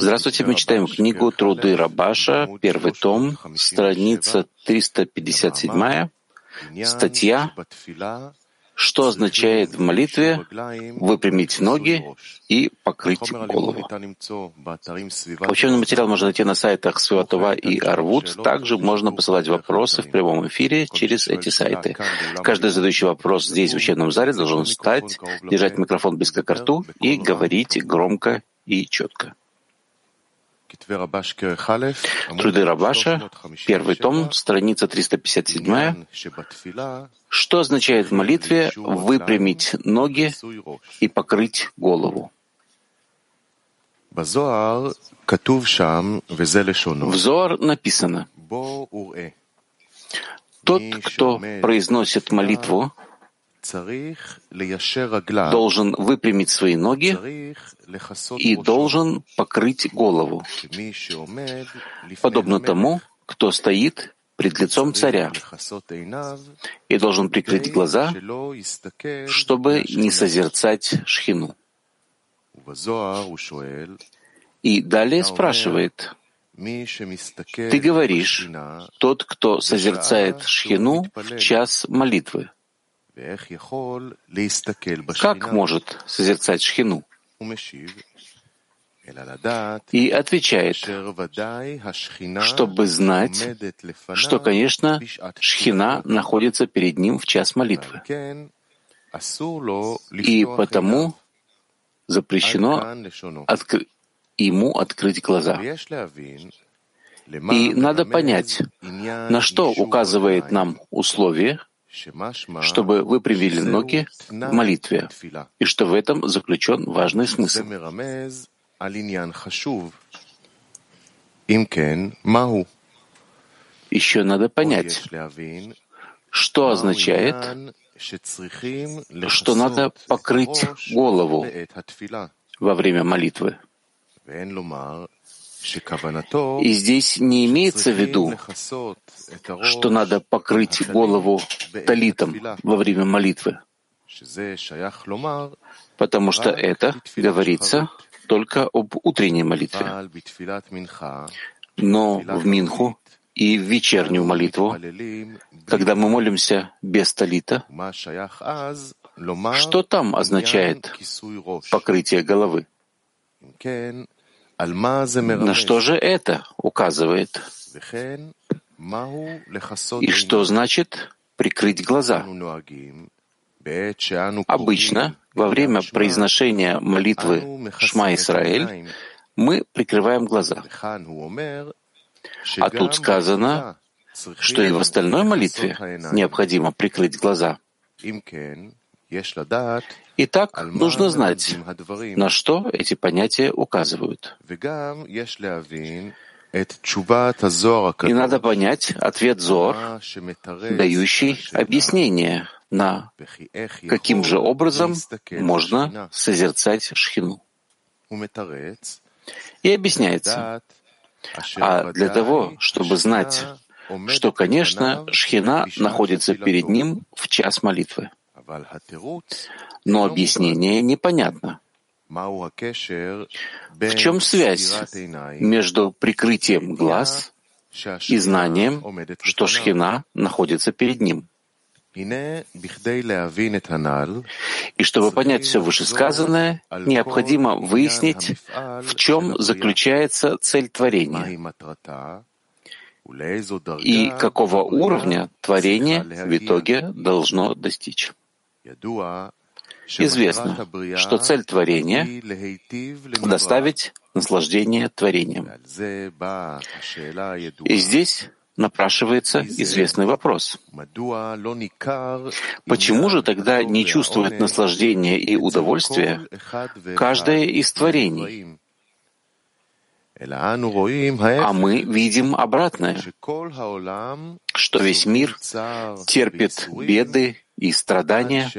Здравствуйте, мы читаем книгу «Труды Рабаша», первый том, страница 357, статья что означает в молитве выпрямить ноги и покрыть голову. Учебный материал можно найти на сайтах Святова и Арвуд. Также можно посылать вопросы в прямом эфире через эти сайты. Каждый задающий вопрос здесь, в учебном зале, должен встать, держать микрофон близко к рту и говорить громко и четко. Труды Рабаша, первый том, страница 357. Что означает в молитве выпрямить ноги и покрыть голову? В Зоар написано, «Тот, кто произносит молитву, должен выпрямить свои ноги и должен покрыть голову, подобно тому, кто стоит пред лицом царя и должен прикрыть глаза, чтобы не созерцать шхину. И далее спрашивает, ты говоришь, тот, кто созерцает шхину в час молитвы. Как может созерцать шхину? И отвечает, чтобы знать, что, конечно, шхина находится перед ним в час молитвы. И потому запрещено откр... ему открыть глаза. И надо понять, на что указывает нам условие, чтобы вы привели ноги в молитве, и что в этом заключен важный смысл. Еще надо понять, что означает, что надо покрыть голову во время молитвы. И здесь не имеется в виду, что надо покрыть голову талитом во время молитвы, потому что это говорится только об утренней молитве. Но в Минху и в вечернюю молитву, когда мы молимся без талита, что там означает покрытие головы? На что же это указывает? И что значит прикрыть глаза? Обычно во время произношения молитвы Шма Исраэль мы прикрываем глаза. А тут сказано, что и в остальной молитве необходимо прикрыть глаза. Итак, нужно знать, на что эти понятия указывают. И надо понять ответ Зор, дающий объяснение на каким же образом можно созерцать шхину. И объясняется, а для того, чтобы знать, что, конечно, шхина находится перед ним в час молитвы. Но объяснение непонятно. В чем связь между прикрытием глаз и знанием, что Шхина находится перед ним? И чтобы понять все вышесказанное, необходимо выяснить, в чем заключается цель творения и какого уровня творение в итоге должно достичь. Известно, что цель творения — доставить наслаждение творением. И здесь напрашивается известный вопрос. Почему же тогда не чувствует наслаждения и удовольствия каждое из творений? А мы видим обратное, что весь мир терпит беды и страдания,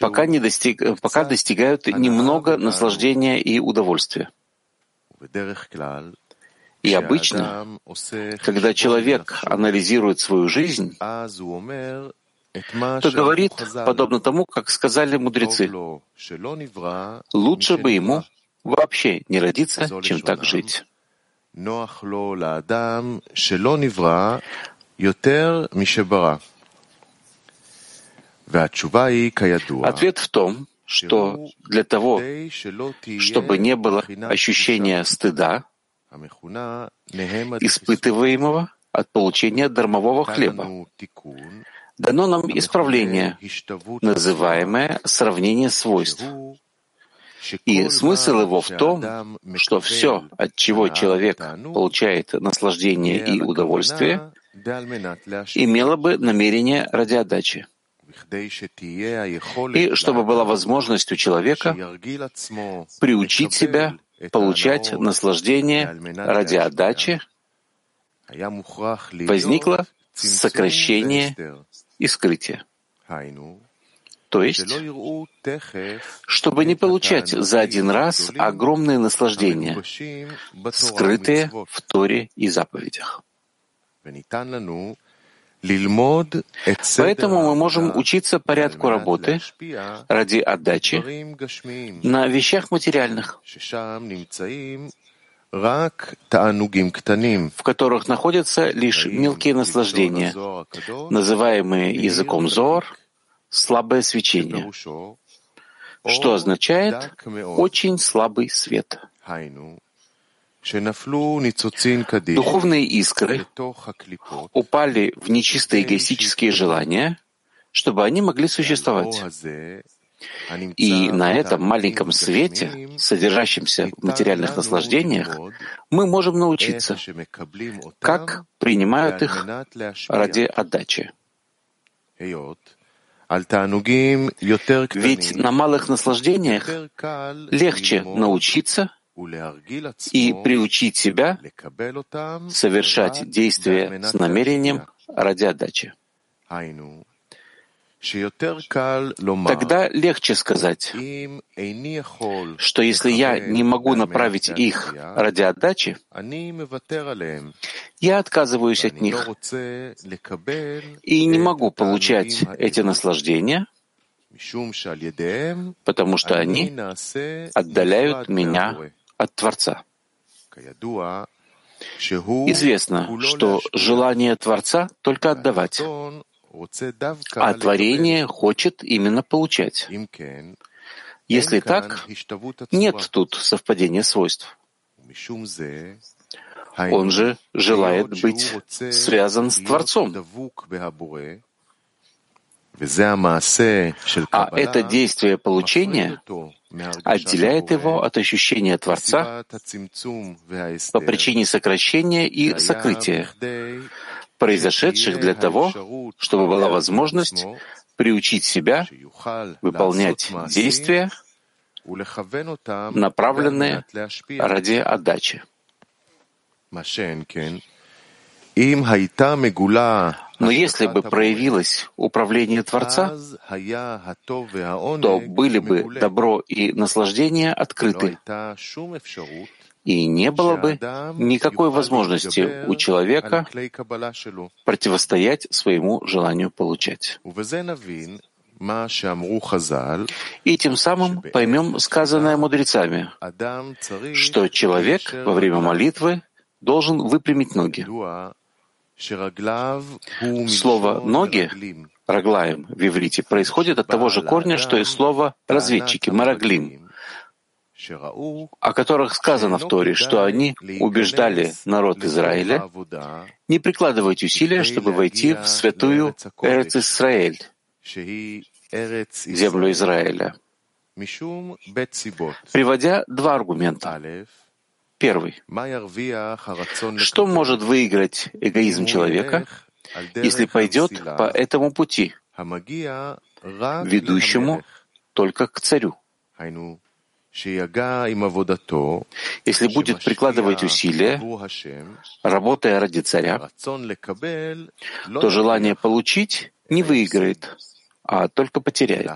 пока, не достиг, пока достигают немного наслаждения и удовольствия. И обычно, когда человек анализирует свою жизнь, то говорит, подобно тому, как сказали мудрецы, лучше бы ему, вообще не родиться, чем так жить. Ответ в том, что для того, чтобы не было ощущения стыда, испытываемого от получения дармового хлеба, дано нам исправление, называемое сравнение свойств. И смысл его в том, что все, от чего человек получает наслаждение и удовольствие, имело бы намерение ради отдачи. И чтобы была возможность у человека приучить себя получать наслаждение ради отдачи, возникло сокращение и скрытие. То есть, чтобы не получать за один раз огромные наслаждения, скрытые в Торе и заповедях. Поэтому мы можем учиться порядку работы ради отдачи на вещах материальных, в которых находятся лишь мелкие наслаждения, называемые языком Зор слабое свечение, что означает очень слабый свет. Духовные искры упали в нечистые эгоистические желания, чтобы они могли существовать. И на этом маленьком свете, содержащемся в материальных наслаждениях, мы можем научиться, как принимают их ради отдачи. Ведь на малых наслаждениях легче научиться и приучить себя совершать действия с намерением ради отдачи. Тогда легче сказать, что если я не могу направить их ради отдачи, я отказываюсь от них и не могу получать эти наслаждения, потому что они отдаляют меня от Творца. Известно, что желание Творца только отдавать, а творение хочет именно получать. Если так, нет тут совпадения свойств. Он же желает быть связан с Творцом. А это действие получения отделяет его от ощущения Творца по причине сокращения и сокрытия, произошедших для того, чтобы была возможность приучить себя выполнять действия, направленные ради отдачи. Но если бы проявилось управление Творца, то были бы добро и наслаждение открыты, и не было бы никакой возможности у человека противостоять своему желанию получать. И тем самым поймем сказанное мудрецами, что человек во время молитвы должен выпрямить ноги. Слово «ноги» раглаем в иврите происходит от того же корня, что и слово «разведчики» мараглим, о которых сказано в Торе, что они убеждали народ Израиля не прикладывать усилия, чтобы войти в святую Эрец Исраэль, землю Израиля, приводя два аргумента. Первый. Что может выиграть эгоизм человека, если пойдет по этому пути, ведущему только к царю? Если будет прикладывать усилия, работая ради царя, то желание получить не выиграет, а только потеряет.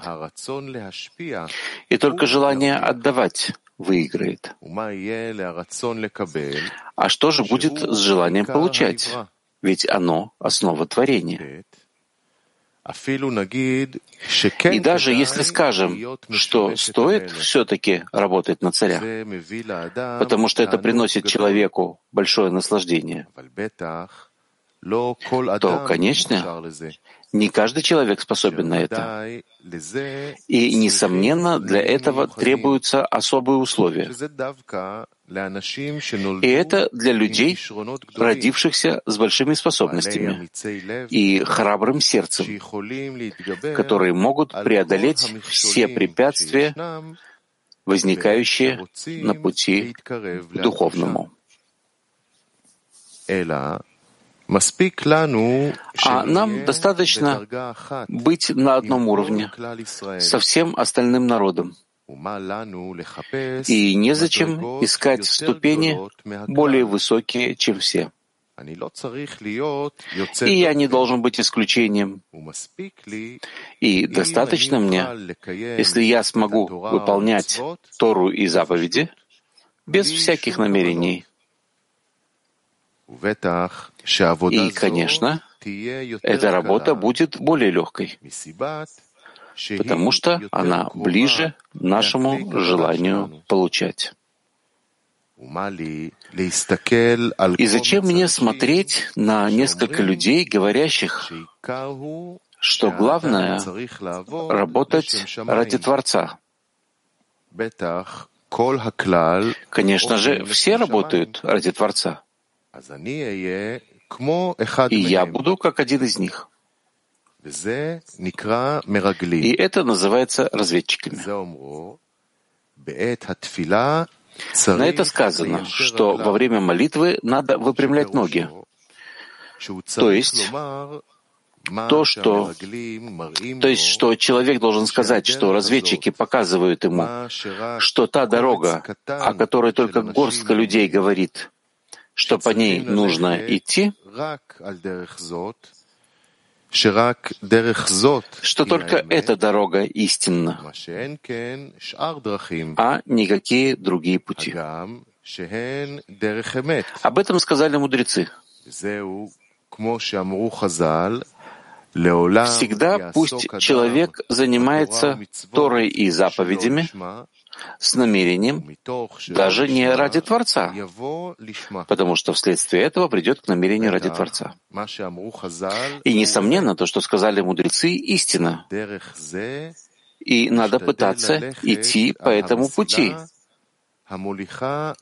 И только желание отдавать выиграет. А что же будет с желанием получать? Ведь оно — основа творения. И даже если скажем, что стоит все-таки работать на царя, потому что это приносит человеку большое наслаждение, то, конечно, не каждый человек способен на это. И, несомненно, для этого требуются особые условия. И это для людей, родившихся с большими способностями и храбрым сердцем, которые могут преодолеть все препятствия, возникающие на пути к духовному. А нам достаточно быть на одном уровне со всем остальным народом. И незачем искать ступени более высокие, чем все. И я не должен быть исключением. И достаточно мне, если я смогу выполнять Тору и заповеди без всяких намерений. И, конечно, эта работа будет более легкой, потому что она ближе нашему желанию получать. И зачем мне смотреть на несколько людей, говорящих, что главное — работать ради Творца? Конечно же, все работают ради Творца. И я буду как один из них. И это называется разведчиками. На это сказано, что во время молитвы надо выпрямлять ноги. То есть то, что, то есть, что человек должен сказать, что разведчики показывают ему, что та дорога, о которой только горстка людей говорит, что по ней нужно идти, что только эта дорога истинна, а никакие другие пути. Об этом сказали мудрецы. Всегда пусть человек занимается Торой и заповедями, с намерением даже не ради Творца, потому что вследствие этого придет к намерению ради Творца. И, несомненно, то, что сказали мудрецы, истина. И надо пытаться идти по этому пути,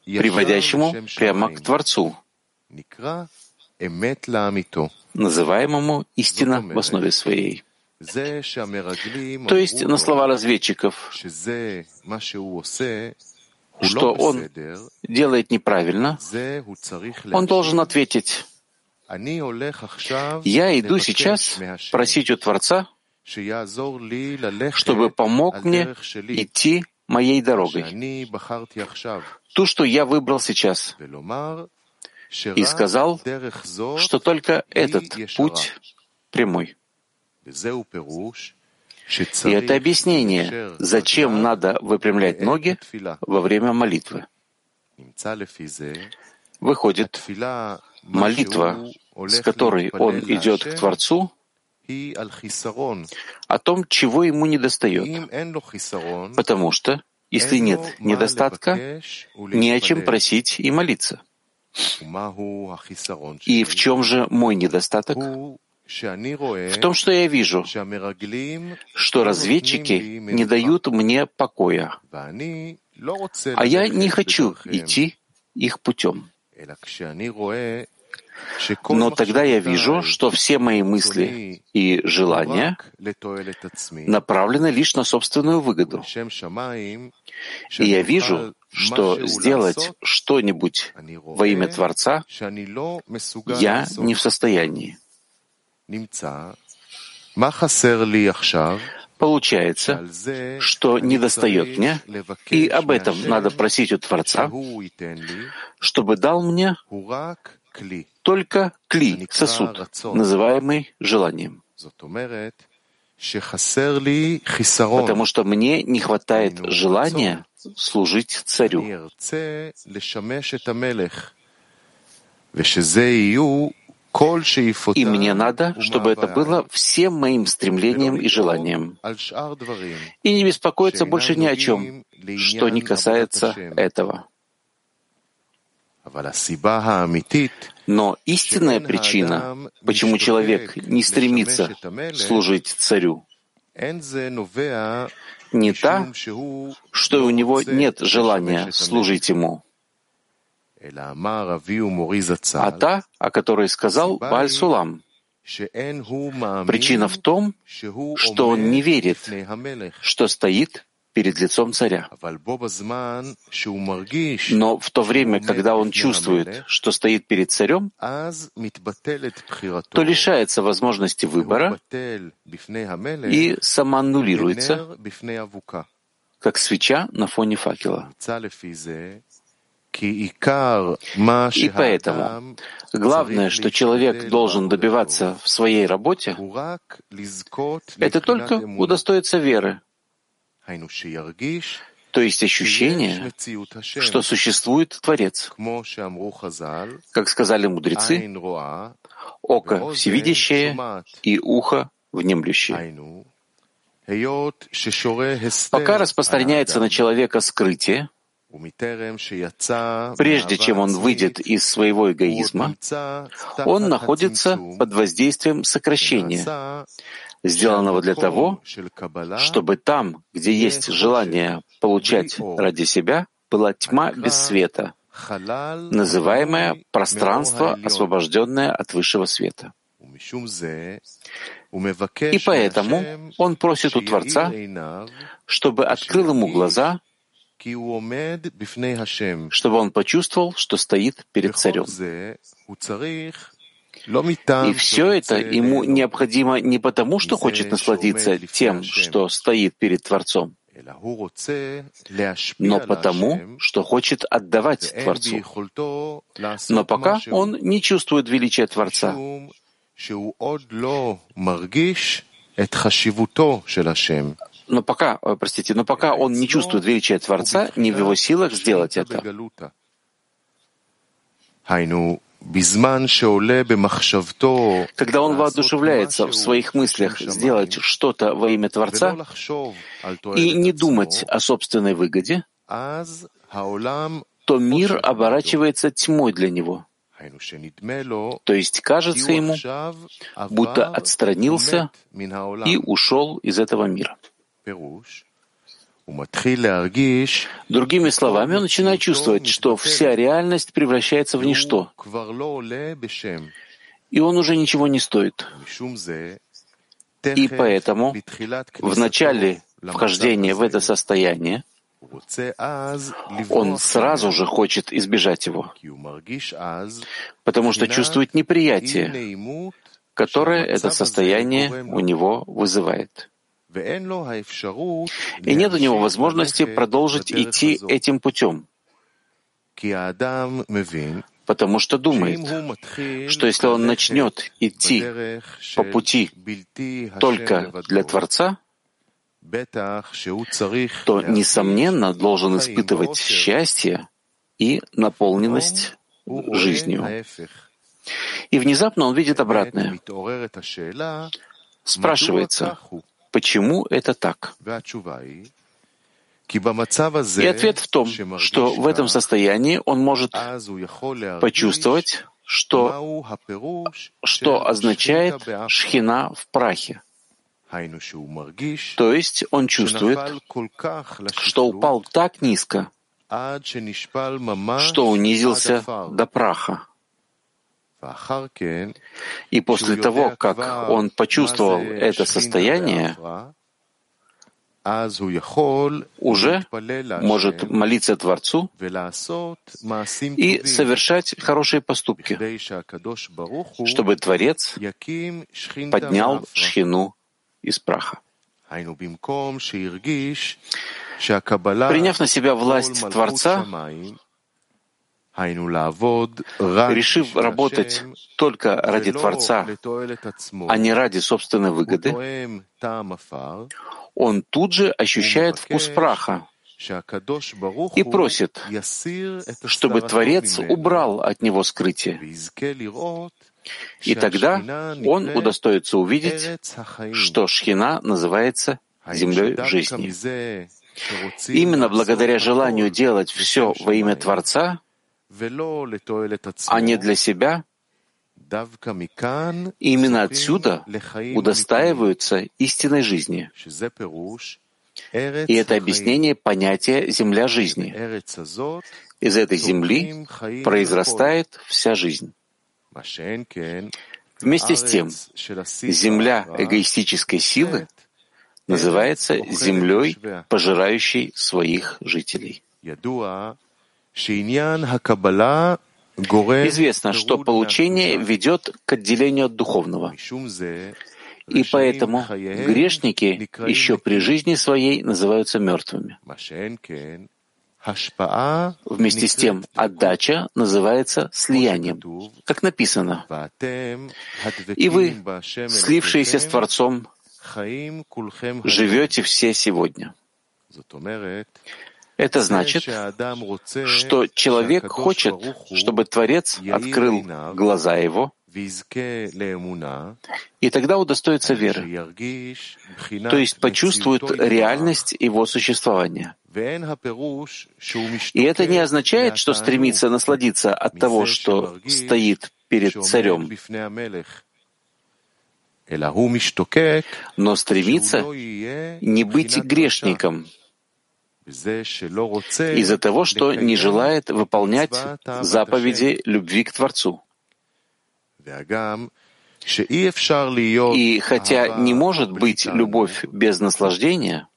приводящему прямо к Творцу, называемому истина в основе своей. То есть на слова разведчиков, что он делает неправильно, он должен ответить, я иду сейчас просить у Творца, чтобы помог мне идти моей дорогой, ту, что я выбрал сейчас, и сказал, что только этот путь прямой. И это объяснение, зачем надо выпрямлять ноги во время молитвы. Выходит, молитва, с которой он идет к Творцу, о том, чего ему недостает. Потому что, если нет недостатка, не о чем просить и молиться. И в чем же мой недостаток? В том, что я вижу, что разведчики не дают мне покоя, а я не хочу идти их путем. Но тогда я вижу, что все мои мысли и желания направлены лишь на собственную выгоду. И я вижу, что сделать что-нибудь во имя Творца я не в состоянии. Получается, что недостает мне, и об этом надо просить у Творца, чтобы дал мне только кли, сосуд, называемый желанием. Потому что мне не хватает желания служить царю. И мне надо, чтобы это было всем моим стремлением и желанием. И не беспокоиться больше ни о чем, что не касается этого. Но истинная причина, почему человек не стремится служить царю, не та, что у него нет желания служить ему, а та, о которой сказал Бааль Сулам. Причина в том, что он не верит, что стоит перед лицом царя. Но в то время, когда он чувствует, что стоит перед царем, то лишается возможности выбора и самоаннулируется, как свеча на фоне факела. И поэтому главное, что человек должен добиваться в своей работе, это только удостоиться веры, то есть ощущение, что существует Творец. Как сказали мудрецы, око всевидящее и ухо внемлющее. Пока распространяется на человека скрытие, Прежде чем он выйдет из своего эгоизма, он находится под воздействием сокращения, сделанного для того, чтобы там, где есть желание получать ради себя, была тьма без света, называемое пространство, освобожденное от высшего света. И поэтому он просит у Творца, чтобы открыл ему глаза чтобы он почувствовал, что стоит перед царем. И все это ему необходимо не потому, что хочет насладиться тем, что стоит перед Творцом, но потому, что хочет отдавать Творцу. Но пока он не чувствует величия Творца, но пока, э, простите, но пока он не чувствует величия Творца, не в его силах сделать это. Когда он воодушевляется в своих мыслях сделать что-то во имя Творца и не думать о собственной выгоде, то мир оборачивается тьмой для него. То есть кажется ему, будто отстранился и ушел из этого мира. Другими словами, он начинает чувствовать, что вся реальность превращается в ничто, и он уже ничего не стоит. И поэтому в начале вхождения в это состояние он сразу же хочет избежать его, потому что чувствует неприятие, которое это состояние у него вызывает. И нет у него возможности продолжить идти этим путем, потому что думает, что если он начнет идти по пути только для Творца, то, несомненно, должен испытывать счастье и наполненность жизнью. И внезапно он видит обратное. Спрашивается, Почему это так? И ответ в том, что в этом состоянии он может почувствовать, что, что означает шхина в прахе. То есть он чувствует, что упал так низко, что унизился до праха. И после того, как он почувствовал это состояние, уже может молиться Творцу и совершать хорошие поступки, чтобы Творец поднял шхину из праха. Приняв на себя власть Творца, решив работать только ради Творца, а не ради собственной выгоды, он тут же ощущает вкус праха и просит, чтобы Творец убрал от него скрытие, И тогда он удостоится увидеть, что Шхина называется землей жизни. Именно благодаря желанию делать все во имя Творца, а не для себя, именно отсюда удостаиваются истинной жизни. И это объяснение понятия «земля жизни». Из этой земли произрастает вся жизнь. Вместе с тем, земля эгоистической силы называется землей, пожирающей своих жителей. Известно, что получение ведет к отделению от духовного. И поэтому грешники еще при жизни своей называются мертвыми. Вместе с тем, отдача называется слиянием, как написано. И вы, слившиеся с Творцом, живете все сегодня. Это значит, что человек хочет, чтобы Творец открыл глаза его, и тогда удостоится веры, то есть почувствует реальность его существования. И это не означает, что стремится насладиться от того, что стоит перед царем, но стремится не быть грешником из-за того, что не желает выполнять заповеди любви к Творцу. И хотя не может быть любовь без наслаждения,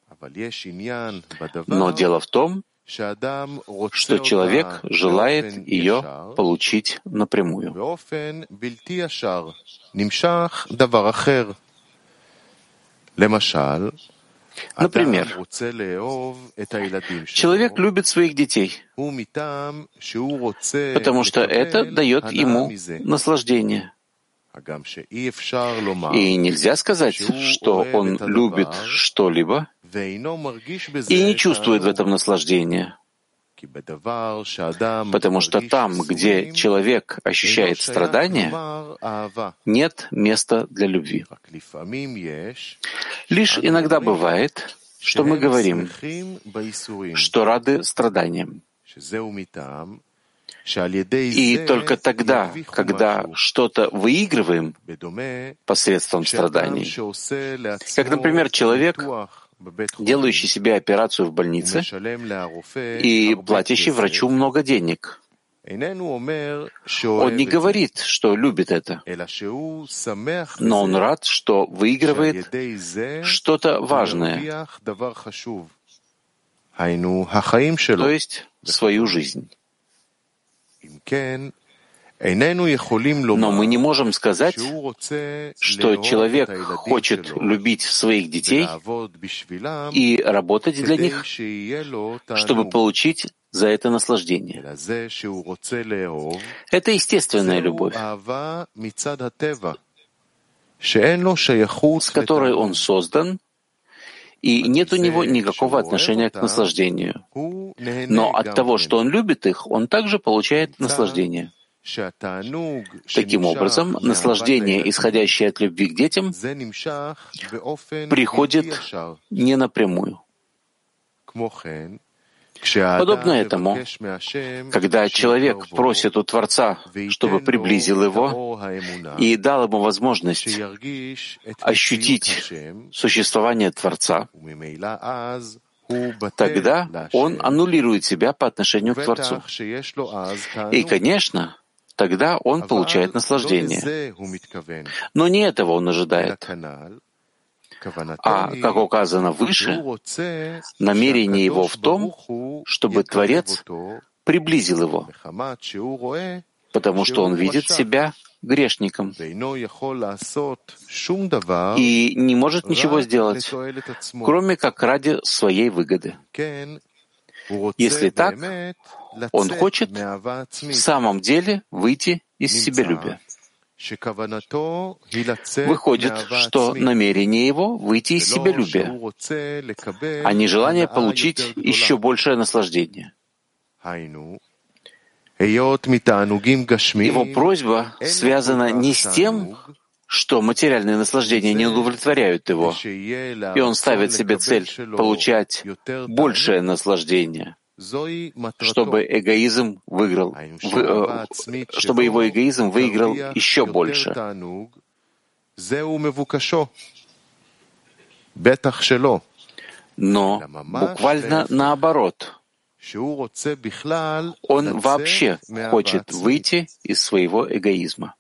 но дело в том, что человек желает ее получить напрямую. Например, человек любит своих детей, потому что это дает ему наслаждение. И нельзя сказать, что он любит что-либо и не чувствует в этом наслаждения. Потому что там, где человек ощущает страдания, нет места для любви. Лишь иногда бывает, что мы говорим, что рады страданиям. И только тогда, когда что-то выигрываем посредством страданий, как, например, человек, делающий себе операцию в больнице и платящий врачу много денег. Он не говорит, что любит это, но он рад, что выигрывает что-то важное, то есть свою жизнь. Но мы не можем сказать, что человек хочет любить своих детей и работать для них, чтобы получить за это наслаждение. Это естественная любовь, с которой он создан, и нет у него никакого отношения к наслаждению. Но от того, что он любит их, он также получает наслаждение. Таким образом, наслаждение, исходящее от любви к детям, приходит не напрямую. Подобно этому, когда человек просит у Творца, чтобы приблизил его и дал ему возможность ощутить существование Творца, тогда он аннулирует себя по отношению к Творцу. И, конечно, тогда он получает наслаждение. Но не этого он ожидает. А, как указано выше, намерение его в том, чтобы Творец приблизил его, потому что он видит себя грешником и не может ничего сделать, кроме как ради своей выгоды. Если так, он хочет в самом деле выйти из себелюбия. Выходит, что намерение его — выйти из себелюбия, а не желание получить еще большее наслаждение. Его просьба связана не с тем, что материальные наслаждения не удовлетворяют его, и он ставит себе цель получать большее наслаждение, чтобы эгоизм выиграл, вы, э, чтобы его эгоизм выиграл еще больше. Но буквально наоборот. Он вообще хочет выйти из своего эгоизма.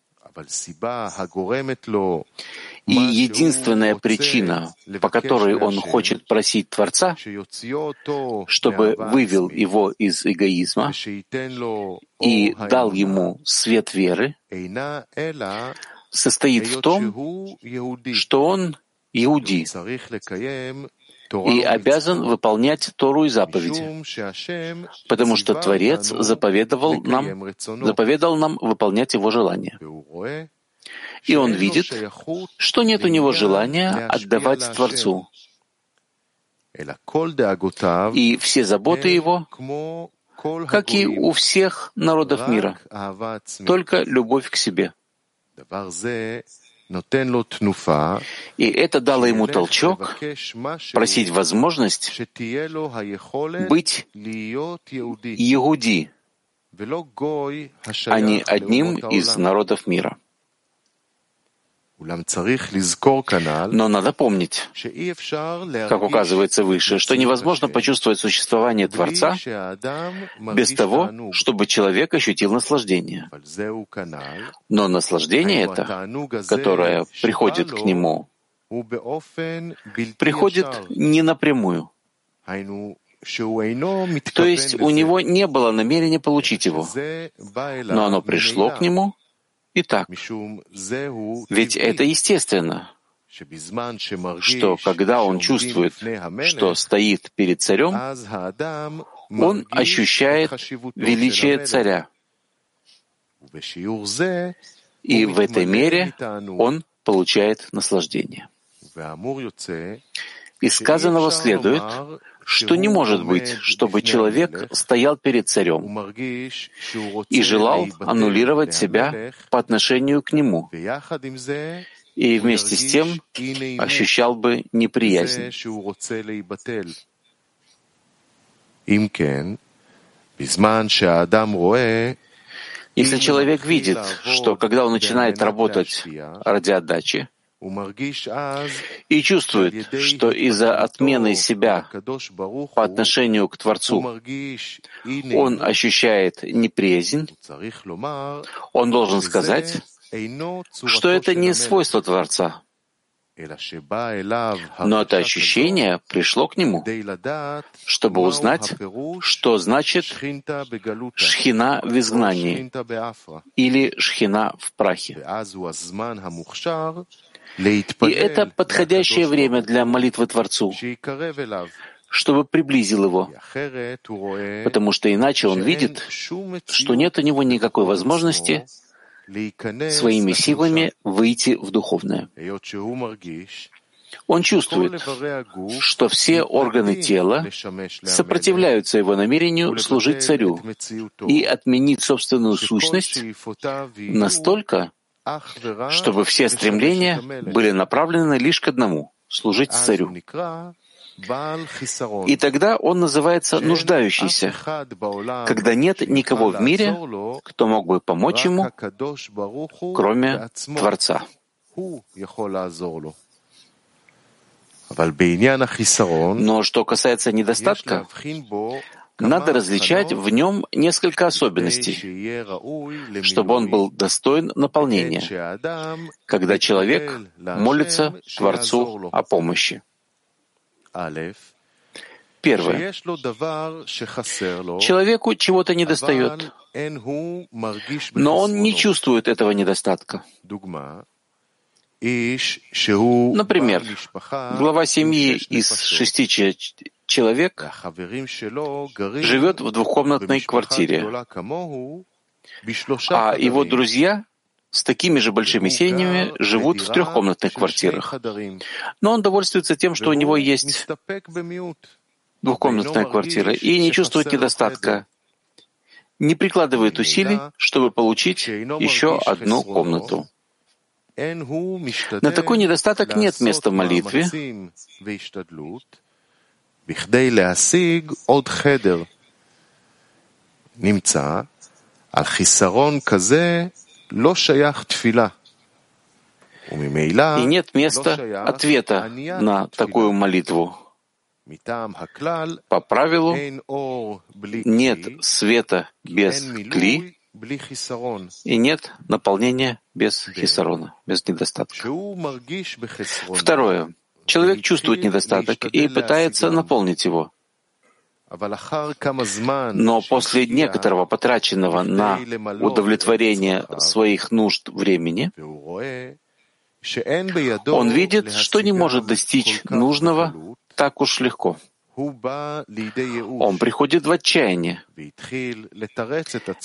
И единственная причина, по которой он хочет просить Творца, чтобы вывел его из эгоизма и дал ему свет веры, состоит в том, что он иуди и обязан выполнять Тору и заповеди, потому что Творец заповедовал нам, заповедал нам выполнять его желания. И он видит, что нет у него желания отдавать Творцу. И все заботы его, как и у всех народов мира, только любовь к себе. И это дало ему толчок просить возможность быть Иуди, а не одним из народов мира. Но надо помнить, как указывается выше, что невозможно почувствовать существование Творца без того, чтобы человек ощутил наслаждение. Но наслаждение это, которое приходит к нему, приходит не напрямую. То есть у него не было намерения получить его, но оно пришло к нему Итак, ведь это естественно, что когда он чувствует, что стоит перед царем, он ощущает величие царя. И в этой мере он получает наслаждение. Из сказанного следует, что не может быть, чтобы человек стоял перед царем и желал аннулировать себя по отношению к нему, и вместе с тем ощущал бы неприязнь. Если человек видит, что когда он начинает работать ради отдачи, и чувствует, что из-за отмены себя по отношению к Творцу он ощущает неприязнь, он должен сказать, что это не свойство Творца, но это ощущение пришло к нему, чтобы узнать, что значит шхина в изгнании или шхина в прахе. И это подходящее время для молитвы Творцу, чтобы приблизил его, потому что иначе он видит, что нет у него никакой возможности своими силами выйти в духовное. Он чувствует, что все органы тела сопротивляются его намерению служить царю и отменить собственную сущность настолько, чтобы все стремления были направлены лишь к одному — служить царю. И тогда он называется нуждающийся, когда нет никого в мире, кто мог бы помочь ему, кроме Творца. Но что касается недостатка, надо различать в нем несколько особенностей, чтобы он был достоин наполнения, когда человек молится Творцу о помощи. Первое. Человеку чего-то недостает, но он не чувствует этого недостатка. Например, глава семьи из шести человек живет в двухкомнатной квартире, а его друзья с такими же большими семьями живут в трехкомнатных квартирах. Но он довольствуется тем, что у него есть двухкомнатная квартира, и не чувствует недостатка, не прикладывает усилий, чтобы получить еще одну комнату. На такой недостаток нет места в молитве, נמצא, על חיסרון כזה לא שייך תפילה. И нет места ответа на такую молитву. По правилу, нет света без кли и нет наполнения без хисарона, без недостатка. Второе. Человек чувствует недостаток и пытается наполнить его. Но после некоторого потраченного на удовлетворение своих нужд времени, он видит, что не может достичь нужного так уж легко. Он приходит в отчаяние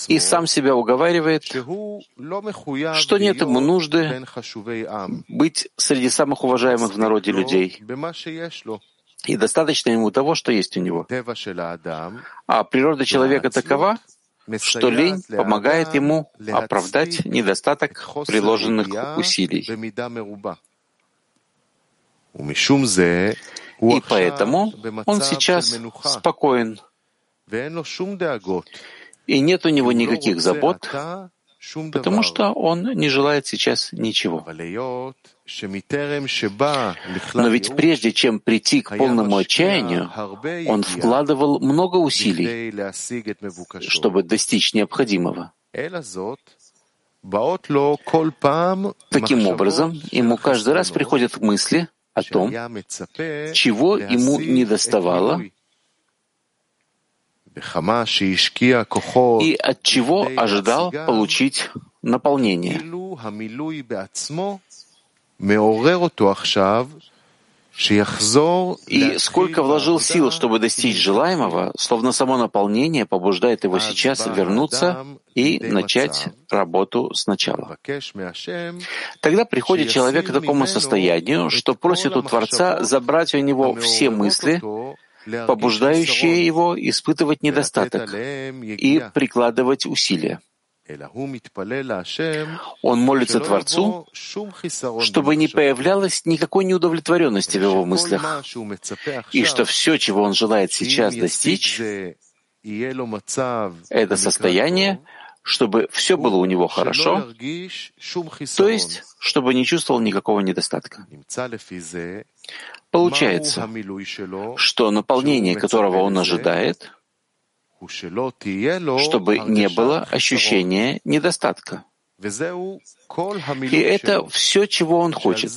и сам себя уговаривает, что нет ему нужды быть среди самых уважаемых в народе людей. И достаточно ему того, что есть у него. А природа человека такова, что лень помогает ему оправдать недостаток приложенных усилий. И поэтому он сейчас спокоен, и нет у него никаких забот, потому что он не желает сейчас ничего. Но ведь прежде чем прийти к полному отчаянию, он вкладывал много усилий, чтобы достичь необходимого. Таким образом, ему каждый раз приходят мысли о том, чего ему недоставало и от чего ожидал получить наполнение. И сколько вложил сил, чтобы достичь желаемого, словно само наполнение побуждает его сейчас вернуться и начать работу сначала. Тогда приходит человек к такому состоянию, что просит у Творца забрать у него все мысли, побуждающие его испытывать недостаток и прикладывать усилия. Он молится Творцу, чтобы не появлялось никакой неудовлетворенности в его мыслях, и что все, чего он желает сейчас достичь, это состояние, чтобы все было у него хорошо, то есть, чтобы не чувствовал никакого недостатка. Получается, что наполнение, которого он ожидает — чтобы не было ощущения недостатка. И это все, чего он хочет.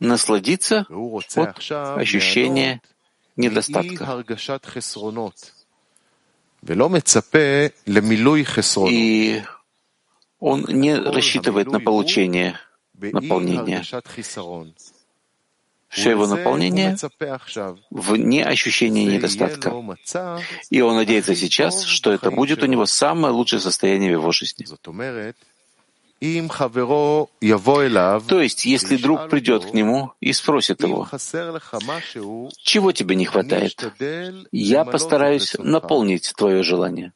Насладиться от ощущения недостатка. И он не рассчитывает на получение наполнения все его наполнение вне ощущения недостатка. И он надеется сейчас, что это будет у него самое лучшее состояние в его жизни. То есть, если друг придет к нему и спросит его, чего тебе не хватает, я постараюсь наполнить твое желание,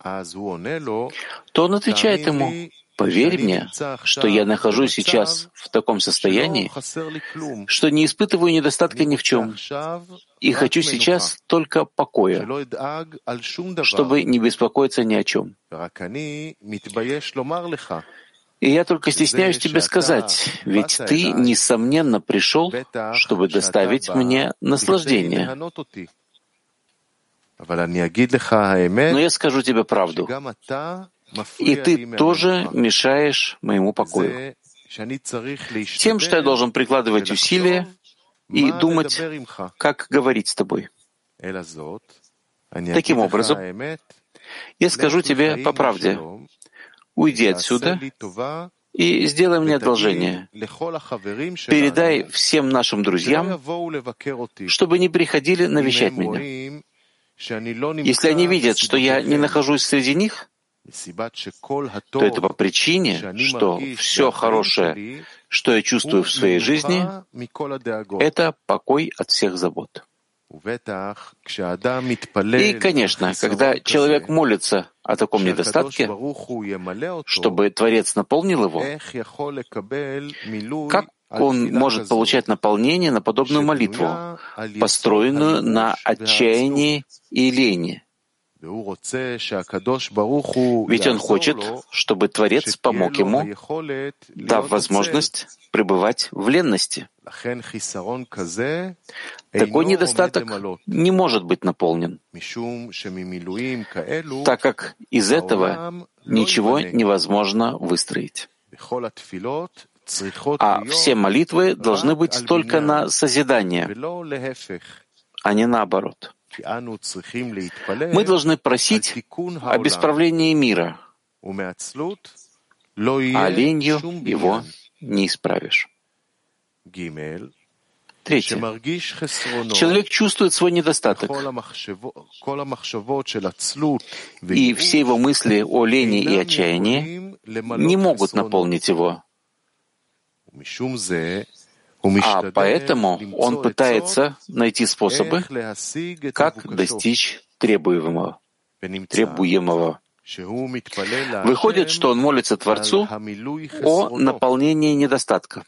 то он отвечает ему, Поверь мне, что я нахожусь сейчас в таком состоянии, что не испытываю недостатка ни в чем, и хочу сейчас только покоя, чтобы не беспокоиться ни о чем. И я только стесняюсь тебе сказать, ведь ты, несомненно, пришел, чтобы доставить мне наслаждение. Но я скажу тебе правду. И ты тоже мешаешь моему покою. Тем, что я должен прикладывать усилия и думать, как говорить с тобой. Таким образом, я скажу тебе по правде, уйди отсюда и сделай мне одолжение. Передай всем нашим друзьям, чтобы не приходили навещать меня. Если они видят, что я не нахожусь среди них, то это по причине, что все хорошее, что я чувствую в своей жизни, это покой от всех забот. И, конечно, когда человек молится о таком недостатке, чтобы Творец наполнил его, как он может получать наполнение на подобную молитву, построенную на отчаянии и лени? Ведь он хочет, чтобы Творец помог ему, дав возможность пребывать в ленности. Такой недостаток не может быть наполнен, так как из этого ничего невозможно выстроить. А все молитвы должны быть только на созидание, а не наоборот. Мы должны просить о исправлении мира, а ленью его не исправишь. Третье. Человек чувствует свой недостаток, и все его мысли о лени и отчаянии не могут наполнить его. А поэтому он пытается найти способы, как достичь требуемого. требуемого. Выходит, что он молится Творцу о наполнении недостатка,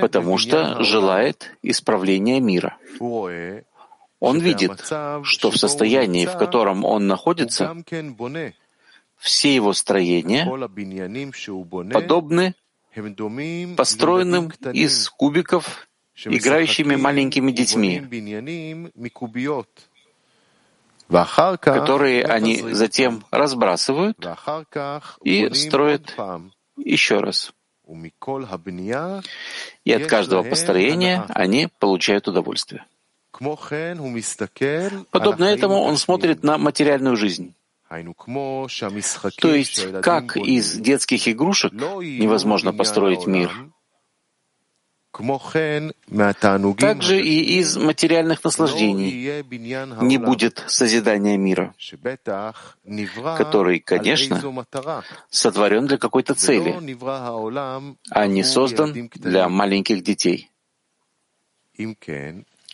потому что желает исправления мира. Он видит, что в состоянии, в котором он находится, все его строения подобны построенным из кубиков, играющими маленькими детьми, которые они затем разбрасывают и строят еще раз. И от каждого построения они получают удовольствие. Подобно этому он смотрит на материальную жизнь. То есть, как из детских игрушек невозможно построить мир, также и из материальных наслаждений не будет созидания мира, который, конечно, сотворен для какой-то цели, а не создан для маленьких детей.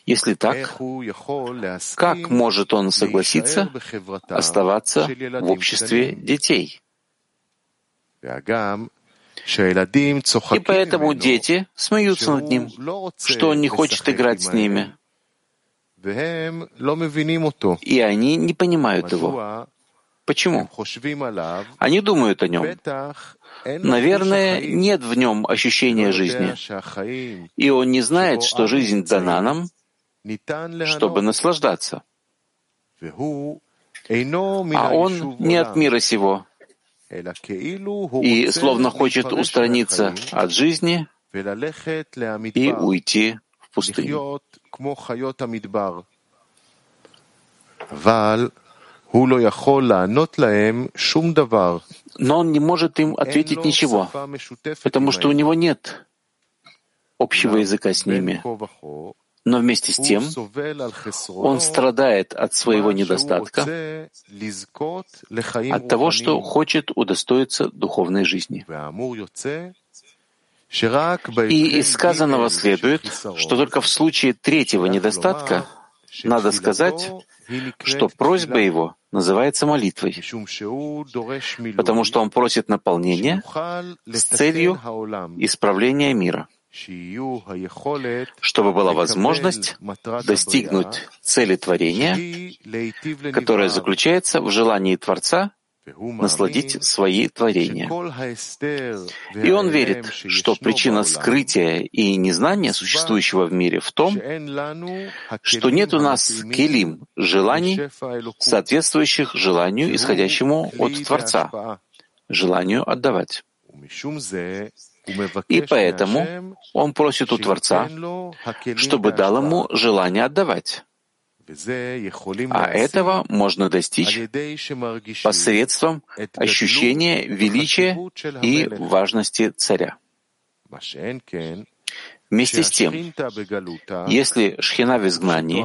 Если так, как может он согласиться оставаться в обществе детей? И поэтому дети смеются над ним, что он не хочет играть с ними. И они не понимают его. Почему? Они думают о нем. Наверное, нет в нем ощущения жизни. И он не знает, что жизнь дана нам чтобы наслаждаться. А он не от мира сего, и словно хочет устраниться от жизни и уйти в пустыню. Но он не может им ответить ничего, потому что у него нет общего языка с ними. Но вместе с тем он страдает от своего недостатка, от того, что хочет удостоиться духовной жизни. И из сказанного следует, что только в случае третьего недостатка надо сказать, что просьба его называется молитвой, потому что он просит наполнения с целью исправления мира чтобы была возможность достигнуть цели творения, которая заключается в желании Творца насладить свои творения. И он верит, что причина скрытия и незнания существующего в мире в том, что нет у нас келим, желаний, соответствующих желанию, исходящему от Творца, желанию отдавать. И поэтому он просит у Творца, чтобы дал ему желание отдавать. А этого можно достичь посредством ощущения величия и важности царя. Вместе с тем, если шхина в изгнании,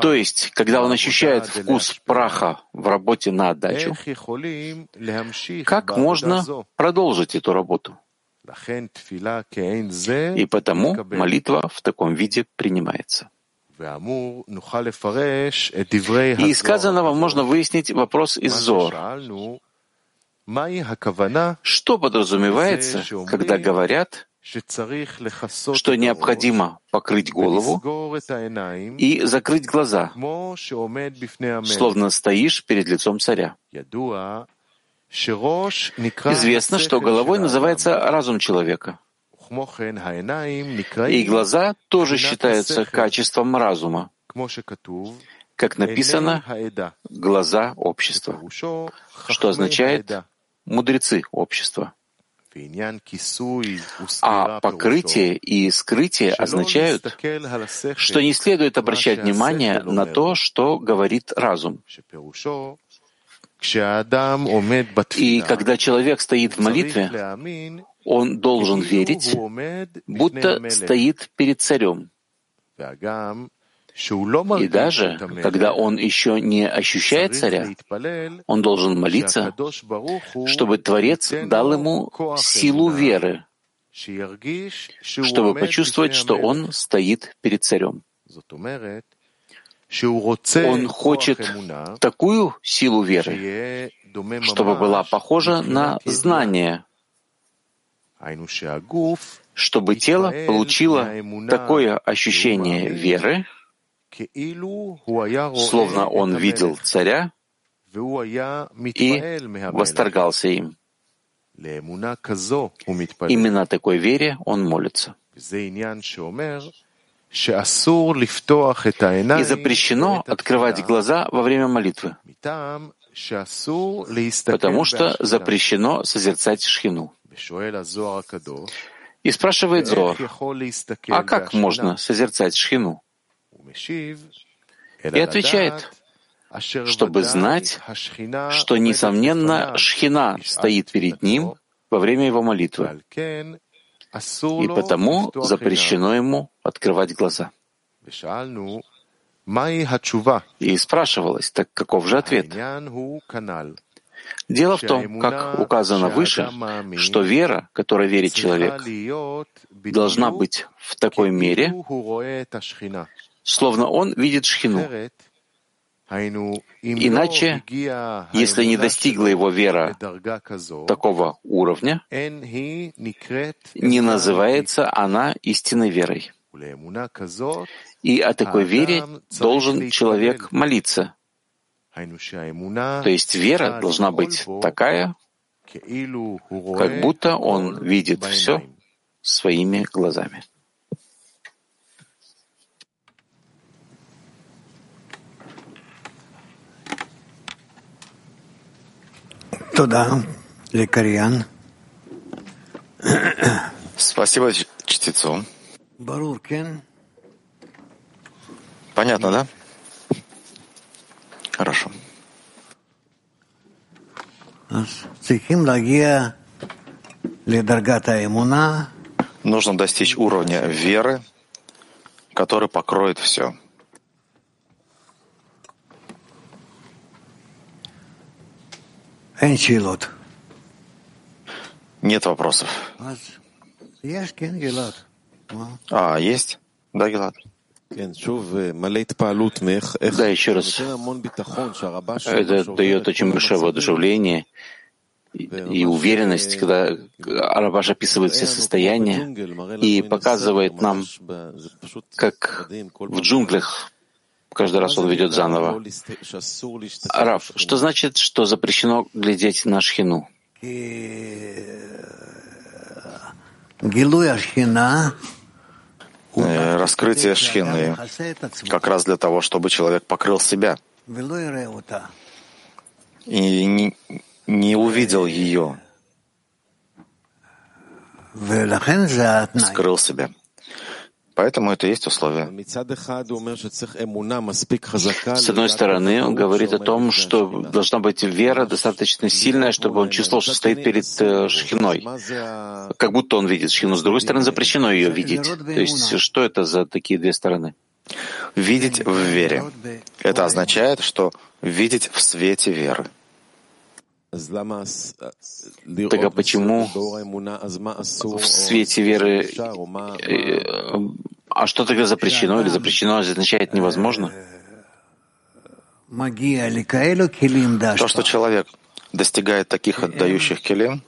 то есть, когда он ощущает вкус праха в работе на отдачу, как можно продолжить эту работу? И потому молитва в таком виде принимается. И из сказанного можно выяснить вопрос из Зор. Что подразумевается, когда говорят, что необходимо покрыть голову и закрыть глаза, словно стоишь перед лицом царя. Известно, что головой называется разум человека. И глаза тоже считаются качеством разума, как написано «глаза общества», что означает «мудрецы общества». А покрытие и скрытие означают, что не следует обращать внимание на то, что говорит разум. И когда человек стоит в молитве, он должен верить, будто стоит перед царем. И даже когда он еще не ощущает царя, он должен молиться, чтобы Творец дал ему силу веры, чтобы почувствовать, что он стоит перед царем. Он хочет такую силу веры, чтобы была похожа на знание, чтобы тело получило такое ощущение веры, словно он видел царя и восторгался им. Именно такой вере он молится. И запрещено открывать глаза во время молитвы, потому что запрещено созерцать шхину. И спрашивает Зор, а как можно созерцать шхину? И отвечает, чтобы знать, что, несомненно, шхина стоит перед ним во время его молитвы, и потому запрещено ему открывать глаза. И спрашивалось, так каков же ответ? Дело в том, как указано выше, что вера, которой верит человек, должна быть в такой мере, словно он видит шхину. Иначе, если не достигла его вера такого уровня, не называется она истинной верой. И о такой вере должен человек молиться. То есть вера должна быть такая, как будто он видит все своими глазами. Спасибо чтецу. Понятно, да? Хорошо. Нужно достичь уровня веры, который покроет все. Нет вопросов. А, есть? Да, Гелат? Да, еще раз. Это дает очень большое воодушевление и уверенность, когда Арабаш описывает все состояния и показывает нам, как в джунглях каждый раз он ведет заново. Раф, что значит, что запрещено глядеть на шхину? Э, раскрытие шхины как раз для того, чтобы человек покрыл себя и не, не увидел ее, скрыл себя. Поэтому это есть условие. С одной стороны, он говорит о том, что должна быть вера достаточно сильная, чтобы он чувствовал, что стоит перед э, шхиной. Как будто он видит шхину. С другой стороны, запрещено ее видеть. То есть, что это за такие две стороны? Видеть в вере. Это означает, что видеть в свете веры. Так а почему в свете веры... э, А что тогда запрещено или запрещено означает невозможно? То, что человек достигает таких отдающих келим,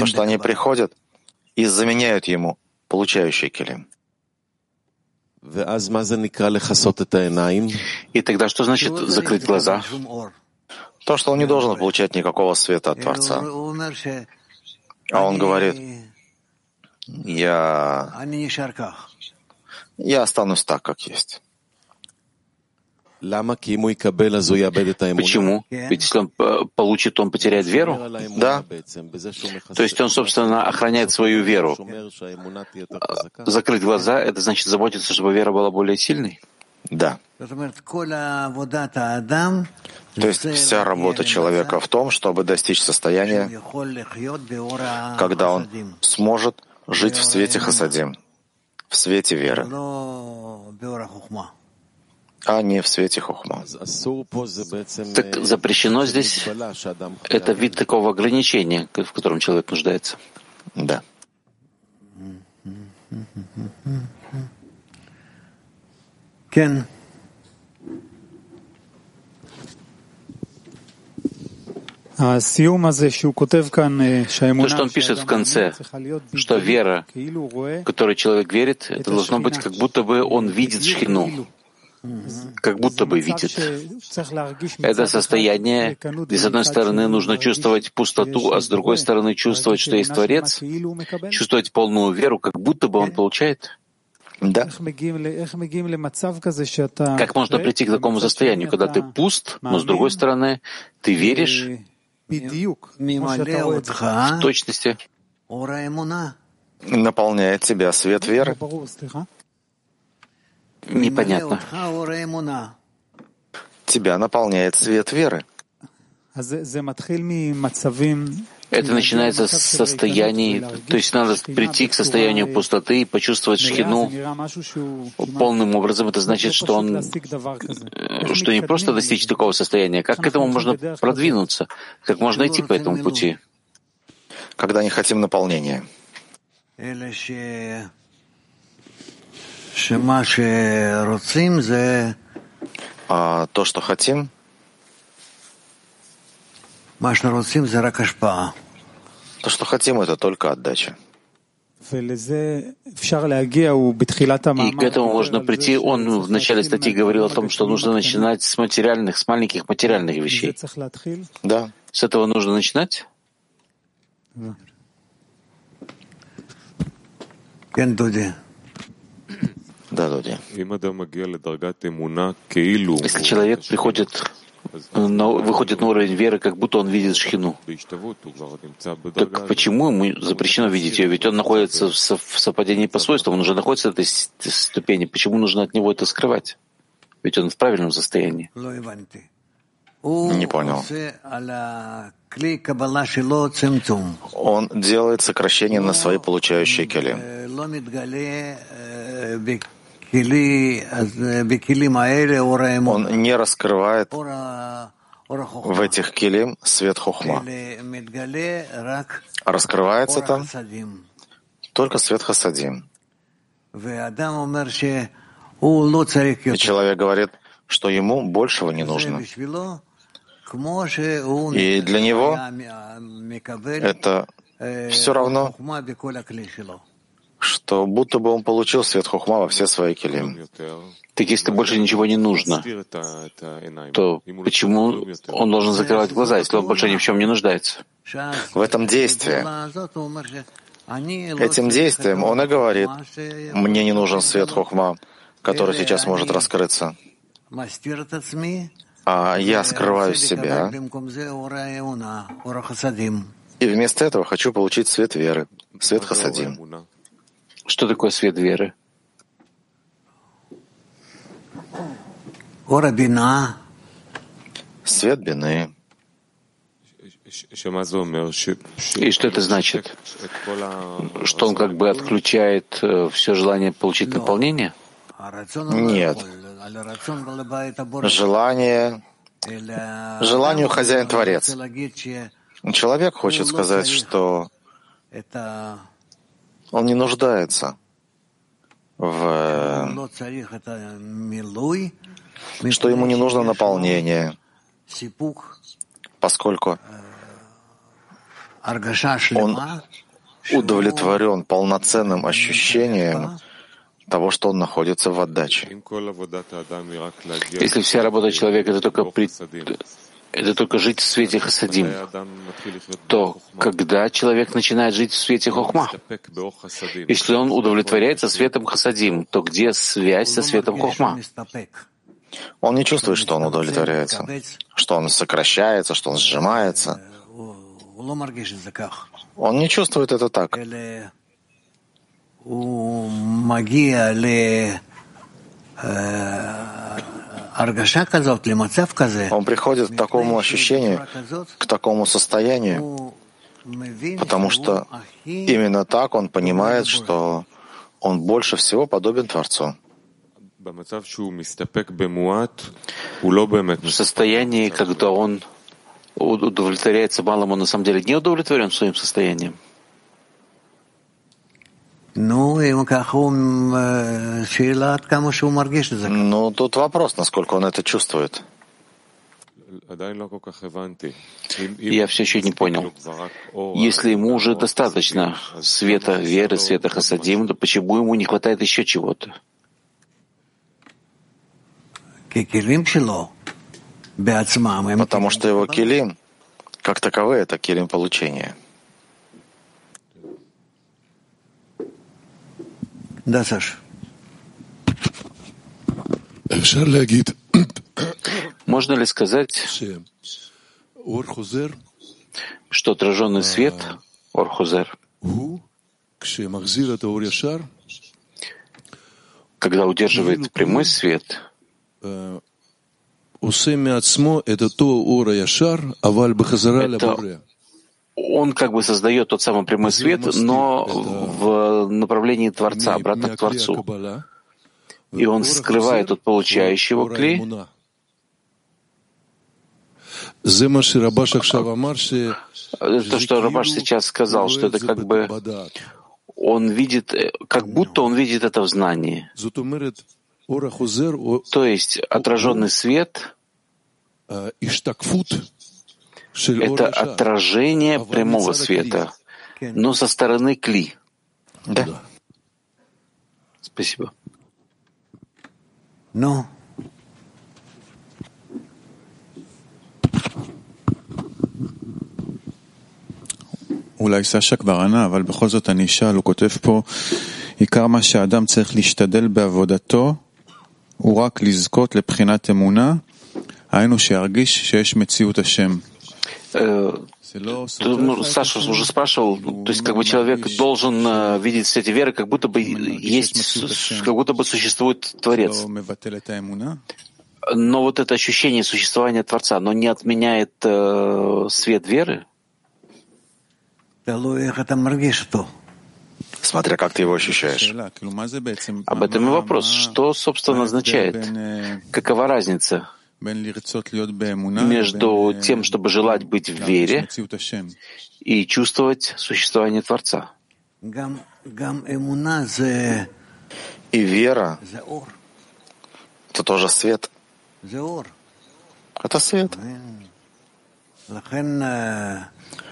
то, что они приходят и заменяют ему получающие келим. И тогда что значит закрыть глаза? То, что он не должен получать никакого света от Творца. А он говорит, я, я останусь так, как есть. Почему? Ведь если он э, получит, он потеряет веру? Да. То есть он, собственно, охраняет свою веру. Закрыть глаза — это значит заботиться, чтобы вера была более сильной? Да. То есть вся работа человека в том, чтобы достичь состояния, когда он сможет жить в свете хасадим, в свете веры, а не в свете хухма. Так запрещено здесь — это вид такого ограничения, в котором человек нуждается. Да. כן. То, что он пишет в конце, что вера, в которой человек верит, это должно быть, как будто бы он видит шхину, как будто бы видит. Это состояние, где, с одной стороны, нужно чувствовать пустоту, а с другой стороны, чувствовать, что есть Творец, чувствовать полную веру, как будто бы он получает. Да. Как можно прийти к такому состоянию, когда ты пуст, но с другой стороны, ты веришь в точности, наполняет тебя свет веры. Непонятно. Тебя наполняет свет веры. Это начинается с состояний, то есть надо прийти к состоянию пустоты и почувствовать шхину полным образом. Это значит, что он, что не просто достичь такого состояния, как к этому можно продвинуться, как можно идти по этому пути. Когда не хотим наполнения. А то, что хотим, то, что хотим, это только отдача. И к этому можно прийти. Он в начале статьи говорил о том, что нужно начинать с материальных, с маленьких материальных вещей. Да. С этого нужно начинать? Да, Дуди. Если человек приходит на, выходит на уровень веры, как будто он видит шхину. Так почему ему запрещено видеть ее? Ведь он находится в, совпадении по свойствам, он уже находится в этой ступени. Почему нужно от него это скрывать? Ведь он в правильном состоянии. Не понял. Он делает сокращение на свои получающие кели. Он не раскрывает в этих келим свет хохма. Раскрывается там только свет хасадим. И человек говорит, что ему большего не нужно. И для него это все равно, что будто бы он получил свет хухма во все свои келим. Так если больше ничего не нужно, то почему он должен закрывать глаза, если он больше ни в чем не нуждается? В этом действии. Этим действием он и говорит, мне не нужен свет хухма, который сейчас может раскрыться. А я скрываю себя, и вместо этого хочу получить свет веры, свет хасадим. Что такое свет веры? Свет бины. И что это значит? Что он как бы отключает э, все желание получить наполнение? Нет. Желание, желанию хозяин Творец. Человек хочет сказать, что он не нуждается в что ему не нужно наполнение, поскольку он удовлетворен полноценным ощущением того, что он находится в отдаче. Если вся работа человека — это только, при... это только жить в свете хасадим, то когда человек начинает жить в свете хохма? Если он удовлетворяется светом хасадим, то где связь со светом хохма? Он не чувствует, что он удовлетворяется, что он сокращается, что он сжимается. Он не чувствует это так. Он приходит к такому ощущению, к такому состоянию, потому что именно так он понимает, что он больше всего подобен Творцу. В состоянии, когда он удовлетворяется малым, он на самом деле не удовлетворен своим состоянием. Ну, ну, тут вопрос, насколько он это чувствует. Я все еще не понял. Если ему уже достаточно света веры, света хасадим, то почему ему не хватает еще чего-то? Потому что его килим, как таковые, это килим получения. Да, Саш. Можно ли сказать, что отраженный свет, Орхузер, когда удерживает прямой свет, это он как бы создает тот самый прямой свет, но в направлении Творца, обратно к Творцу. И он скрывает от получающего клей. То, что Рабаш сейчас сказал, что это как бы он видит, как будто он видит это в знании. То есть отраженный свет это отражение прямого света, но со стороны кли. Да? Спасибо. Но אולי סשה כבר ענה, אבל בכל זאת אני אשאל, הוא כותב פה, עיקר מה שהאדם צריך להשתדל בעבודתו הוא רק לזכות לבחינת אמונה, היינו שירגיש שיש מציאות השם. Ну, Саша уже спрашивал, то есть как бы человек должен э, видеть все эти веры, как будто бы есть, как будто бы существует Творец. Но вот это ощущение существования Творца, оно не отменяет э, свет веры? Смотря как ты его ощущаешь. Об этом и вопрос. Что, собственно, означает? Какова разница? Между тем, чтобы желать быть в вере и чувствовать существование Творца. И вера — это тоже свет. Это свет.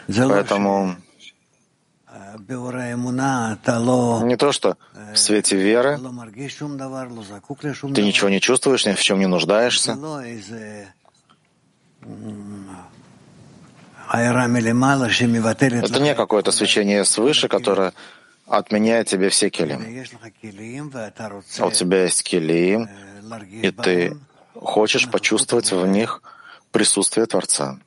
Поэтому не то, что в свете веры ты ничего не чувствуешь, ни в чем не нуждаешься. Это не какое-то свечение свыше, которое отменяет тебе все келим. А у тебя есть келим, и ты хочешь почувствовать в них присутствие Творца.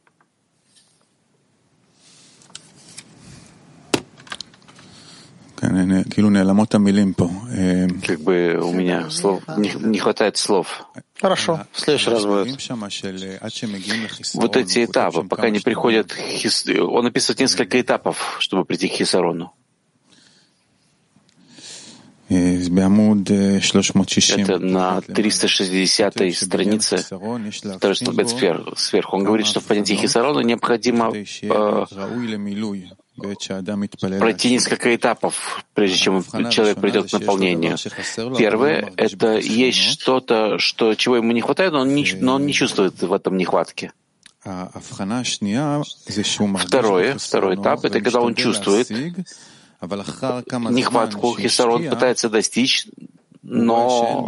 Как бы у меня слов не, не хватает слов. Хорошо, в следующий раз будет. Вот эти этапы, пока не приходят... Хис... Он описывает несколько этапов, чтобы прийти к Хисарону. Это на 360 странице, второй столбец сверху. Он говорит, что в понятии хисарона необходимо э, пройти несколько этапов, прежде чем человек придет к наполнению. Первое — это есть что-то, что, чего ему не хватает, но он не, но он не чувствует в этом нехватке. Второе, второй этап — это когда он чувствует нехватку хисарон, пытается достичь, но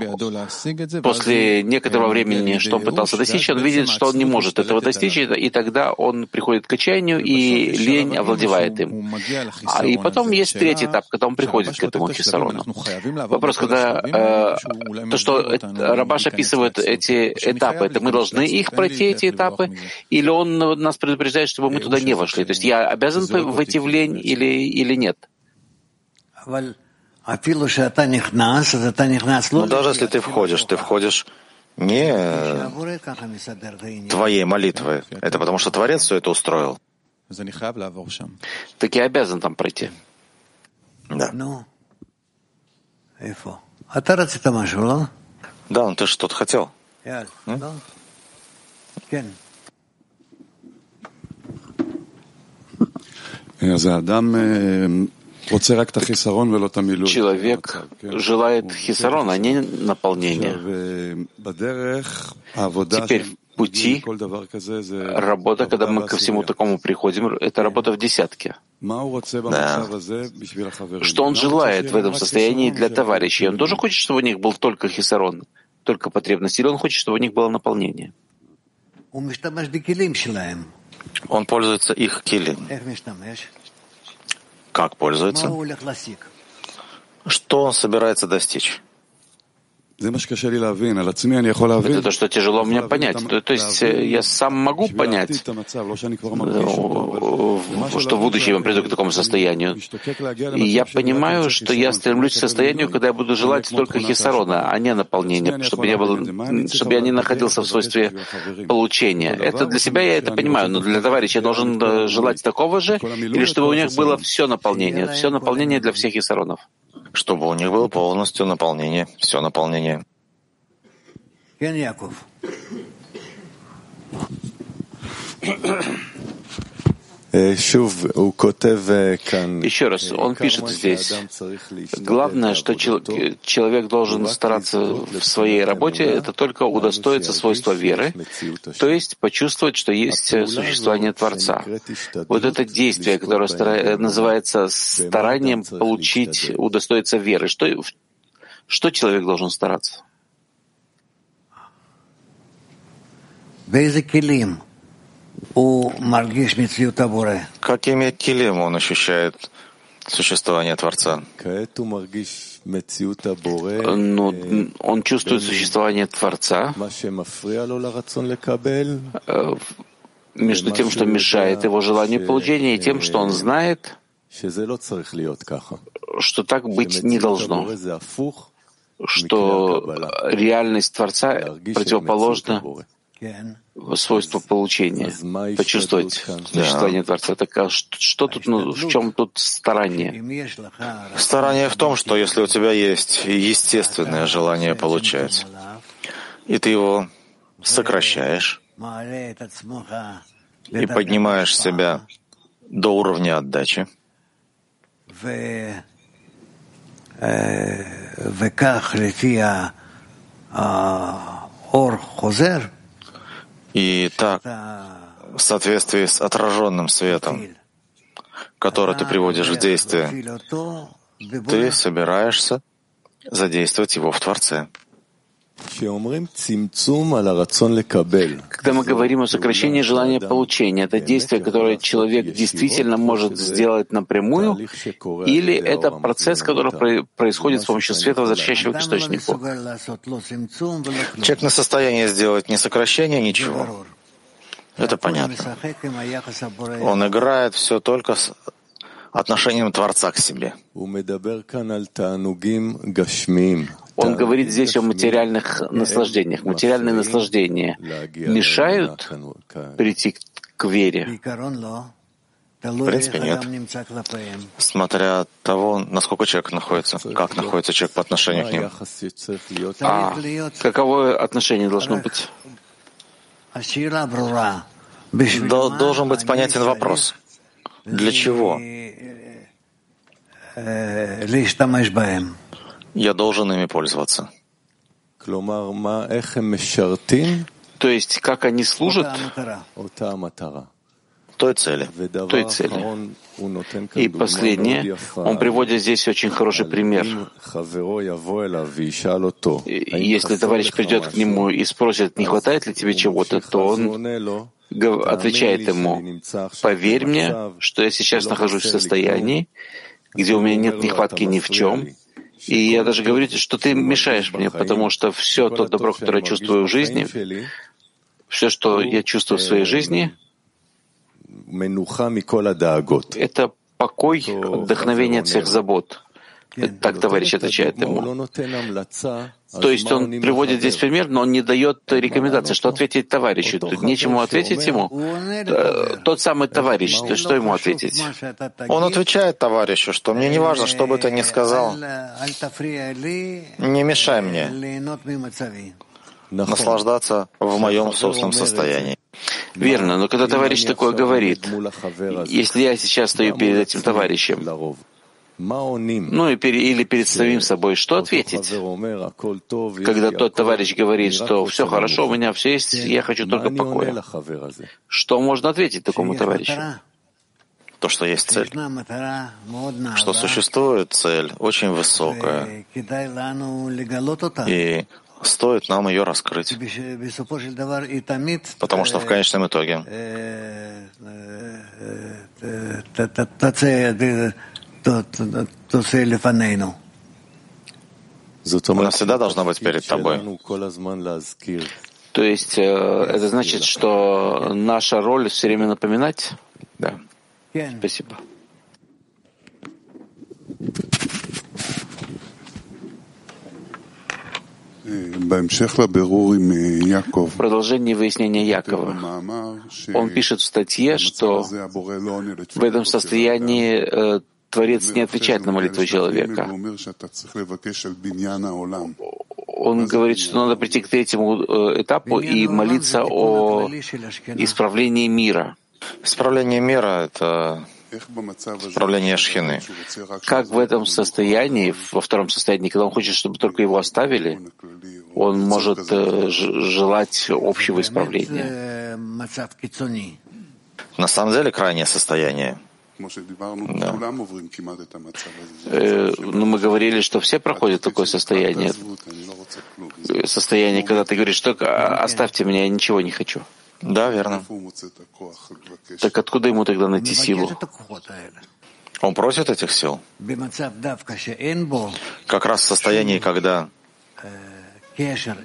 после некоторого времени, что он пытался достичь, он видит, что он не может этого достичь, и тогда он приходит к отчаянию, и лень овладевает им. А, и потом есть третий этап, когда он приходит к этому хисарону. Вопрос, когда э, то, что Рабаш описывает эти этапы, это мы должны их пройти, эти этапы, или он нас предупреждает, чтобы мы туда не вошли? То есть я обязан войти в лень или, или нет? Но ну, даже если ты входишь, ты входишь не твоей молитвы. Это потому, что Творец все это устроил. Так я обязан там пройти. Да. Да, он ты что-то хотел. Я за Адам э, Человек желает хисарон, а не наполнения. Теперь в пути работа, когда мы ко всему такому приходим, это работа в десятке. Да. Что он желает в этом состоянии для товарищей? Он тоже хочет, чтобы у них был только хисарон, только потребность, или он хочет, чтобы у них было наполнение? Он пользуется их килим. Как пользуется? Что он собирается достичь? Это то, что тяжело мне понять. То, то есть э, я сам могу понять, что в будущем я приду к такому состоянию. И я понимаю, что я стремлюсь к состоянию, когда я буду желать только хисарона, а не наполнения, чтобы я, был, чтобы я не находился в свойстве получения. Это для себя я это понимаю, но для товарища я должен э, желать такого же, или чтобы у них было все наполнение, все наполнение для всех хисаронов чтобы у них было полностью наполнение, все наполнение. Еще раз, он пишет здесь, главное, что человек должен стараться в своей работе, это только удостоиться свойства веры, то есть почувствовать, что есть существование Творца. Вот это действие, которое называется старанием получить, удостоиться веры. Что, что человек должен стараться? Какими килим он ощущает существование Творца? Ну, он чувствует существование Творца. Э, между тем, что мешает его желанию получения, и тем, что он знает, что так быть не должно, что реальность Творца противоположна свойство получения, почувствовать существование Творца. Так а что тут, ну, в чем тут старание? Старание в том, что если у тебя есть естественное желание получать, и ты его сокращаешь и поднимаешь себя до уровня отдачи, ор хозер, и так, в соответствии с отраженным светом, который ты приводишь в действие, ты собираешься задействовать его в Творце. Когда мы говорим о сокращении желания получения, это действие, которое человек действительно может сделать напрямую, или это процесс, который происходит с помощью света, возвращающего к источнику? Человек на состояние сделать ни сокращение, ничего. Это понятно. Он играет все только с отношением Творца к себе. Он говорит здесь о материальных наслаждениях. Материальные наслаждения мешают прийти к вере. В принципе, нет. Смотря того, насколько человек находится, как находится человек по отношению к ним. А каковое отношение должно быть? Должен быть понятен вопрос. Для чего я должен ими пользоваться? То есть, как они служат той цели. той цели. И последнее, он приводит здесь очень хороший пример. Если товарищ придет к нему и спросит, не хватает ли тебе чего-то, то он отвечает ему, поверь мне, что я сейчас нахожусь в состоянии, где у меня нет нехватки ни в чем, и я даже говорю, что ты мешаешь мне, потому что все то добро, которое я чувствую в жизни, все, что я чувствую в своей жизни, это покой, вдохновение от всех забот. Так товарищ отвечает ему. То есть он приводит здесь пример, но он не дает рекомендации, что ответить товарищу. Тут нечему ответить ему. Э, тот самый товарищ, то что ему ответить? Он отвечает товарищу, что мне не важно, что бы ты ни сказал, не мешай мне наслаждаться в моем собственном состоянии. Верно, но когда товарищ такое говорит, если я сейчас стою перед этим товарищем, ну и пере, или перед самим собой, что ответить? Когда тот товарищ говорит, что все хорошо, у меня все есть, я хочу только покоя. Что можно ответить такому товарищу? То, что есть цель, что существует цель очень высокая, и стоит нам ее раскрыть. Потому что в конечном итоге она всегда должна быть перед тобой. То есть э, это значит, что наша роль все время напоминать? Да. Спасибо. В продолжении выяснения Якова, он пишет в статье, что в этом состоянии э, Творец не отвечает на молитву человека. Он говорит, что надо прийти к третьему э, этапу и молиться о исправлении мира. Исправление мира — это исправление шхины. Как в этом состоянии, во втором состоянии, когда он хочет, чтобы только его оставили, он может э, желать общего исправления. На самом деле крайнее состояние. Э, но мы говорили, что все проходят такое состояние. Состояние, когда ты говоришь, что оставьте меня, я ничего не хочу. Да, верно. Так откуда ему тогда найти силу? Он просит этих сил. Как раз в состоянии, когда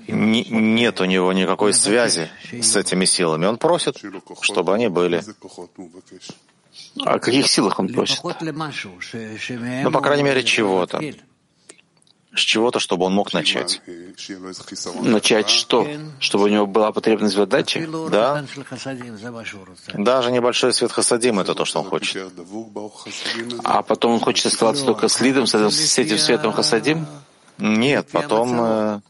нет у него никакой связи с этими силами. Он просит, чтобы они были. О каких силах он просит? Ну, по крайней мере, чего-то. С чего-то, чтобы он мог начать. Начать что? Чтобы у него была потребность в отдаче? Да. Даже небольшой свет хасадим — это то, что он хочет. А потом он хочет оставаться только с лидом, с этим светом хасадим? Нет, потом э,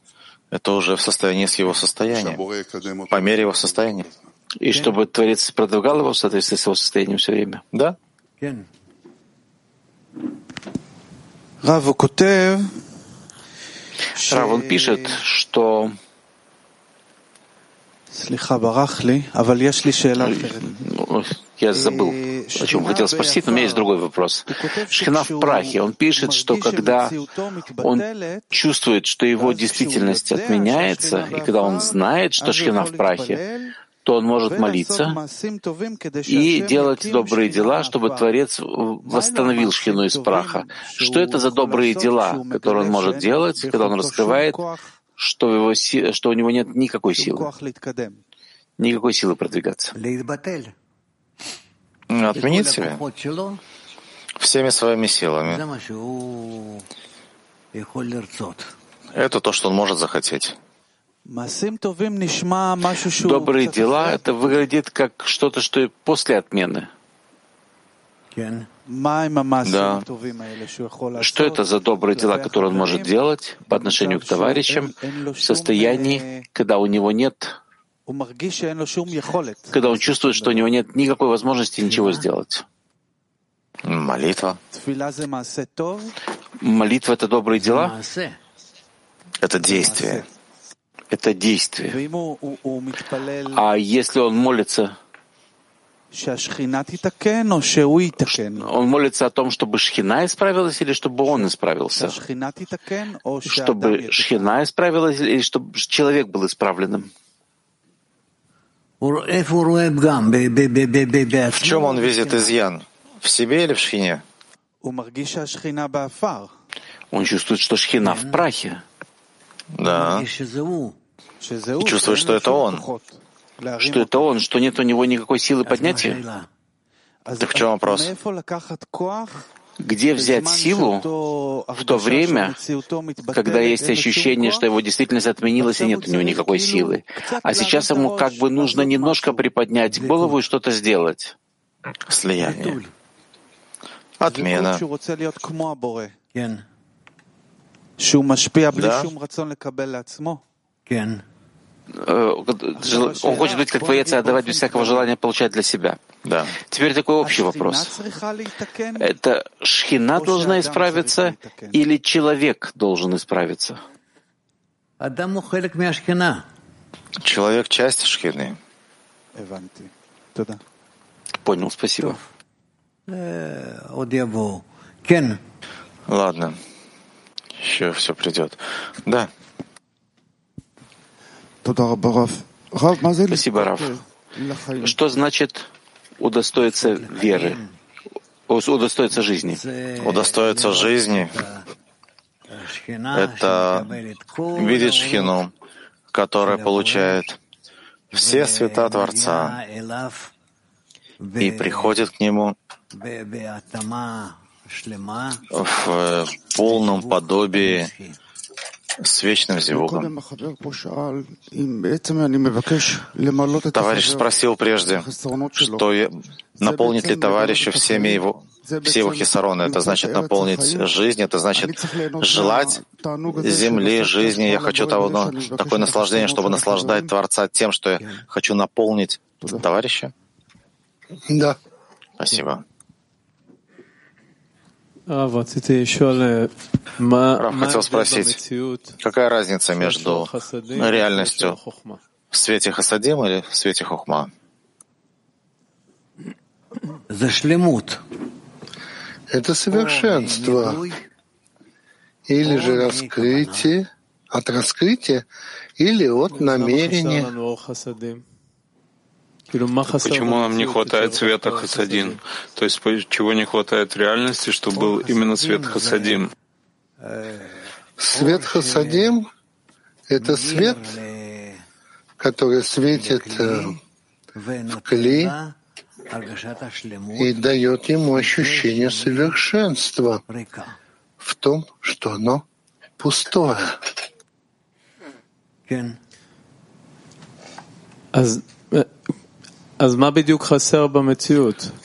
это уже в состоянии с его состоянием, по мере его состояния. И чтобы Творец продвигал его в соответствии с его состоянием все время. Да? Рав, он пишет, что я забыл, о чем хотел спросить, но у меня есть другой вопрос. Шхина в прахе. Он пишет, что когда он чувствует, что его действительность отменяется, и когда он знает, что Шхина в прахе, то он может молиться и делать добрые дела, чтобы Творец восстановил шхину из праха. Что это за добрые дела, которые он может делать, когда он раскрывает, что, его, что у него нет никакой силы, никакой силы продвигаться? Отменить себя всеми своими силами. Это то, что он может захотеть. Добрые дела — это выглядит как что-то, что и после отмены. Да. Что это за добрые дела, которые он может делать по отношению к товарищам в состоянии, когда у него нет, когда он чувствует, что у него нет никакой возможности ничего сделать? Молитва. Молитва — это добрые дела? Это действие. Это действие. А если он молится, он молится о том, чтобы Шхина исправилась или чтобы он исправился? Чтобы Шхина исправилась или чтобы человек был исправленным? В чем он видит изъян? В себе или в Шхине? Он чувствует, что Шхина в прахе. Да. И чувствует, что это он. Что это он, что нет у него никакой силы поднятия. Так в чем вопрос? Где взять силу в то время, когда есть ощущение, что его действительность отменилась и нет у него никакой силы? А сейчас ему как бы нужно немножко приподнять голову и что-то сделать. Слияние. Отмена. Да? Он хочет быть как творец и отдавать без всякого желания получать для себя. Да. Теперь такой общий вопрос. Это шхина должна исправиться или человек должен исправиться? Человек — часть шхины. Понял, спасибо. Ладно. Еще все придет. Да. Спасибо, Раф. Что значит удостоиться веры, удостоиться жизни? Удостоиться жизни — это видеть Шхину, которая получает все света Творца и приходит к Нему в полном подобии с вечным зевуком. Товарищ спросил прежде, что наполнит ли товарищу всеми его, все его хисароны. Это значит наполнить жизнь, это значит желать земли, жизни. Я хочу того, но такое наслаждение, чтобы наслаждать Творца тем, что я хочу наполнить товарища. Да. Спасибо. Рав хотел спросить, какая разница между реальностью в свете Хасадим или в свете Хохма? Это совершенство. Или же раскрытие, от раскрытия или от намерения. Почему нам не хватает света Хасадин? То есть чего не хватает реальности, чтобы был именно свет Хасадим? Свет Хасадим — это свет, который светит э, в клей и дает ему ощущение совершенства в том, что оно пустое.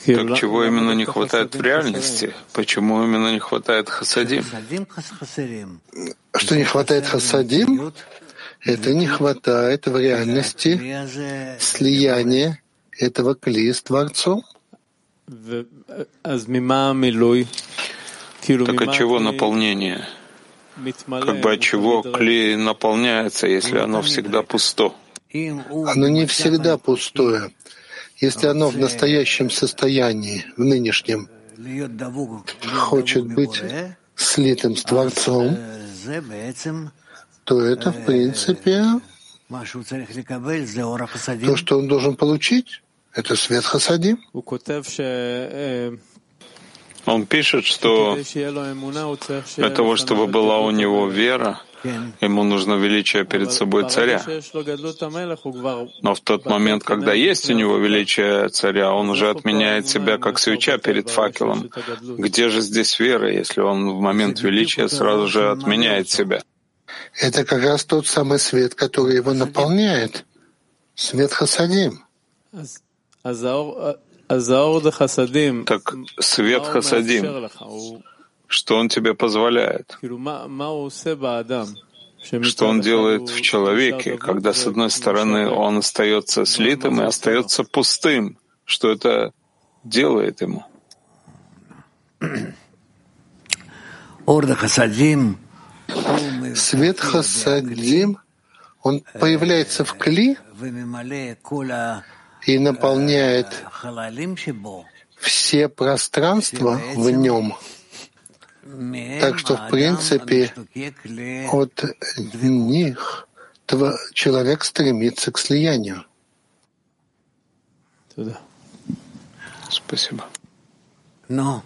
Так чего именно не хватает в реальности? Почему именно не хватает хасадим? Что не хватает хасадим? Это не хватает в реальности слияния этого клея с Творцом. Так от чего наполнение? Как бы от чего клей наполняется, если оно всегда пусто? Оно не всегда пустое. Если оно в настоящем состоянии, в нынешнем, хочет быть слитым с Творцом, то это, в принципе, то, что он должен получить, это свет Хасадим. Он пишет, что для того, чтобы была у него вера, Ему нужно величие перед собой царя. Но в тот момент, когда есть у него величие царя, он уже отменяет себя как свеча перед факелом. Где же здесь вера, если он в момент величия сразу же отменяет себя? Это как раз тот самый свет, который его наполняет. Свет Хасадим. Так свет хасадим, что он тебе позволяет? Что он делает в человеке, когда, с одной стороны, он остается слитым и остается пустым? Что это делает ему? Свет хасадим, он появляется в кли и наполняет все пространства в нем. Так что, в принципе, от них человек стремится к слиянию. Спасибо. Но.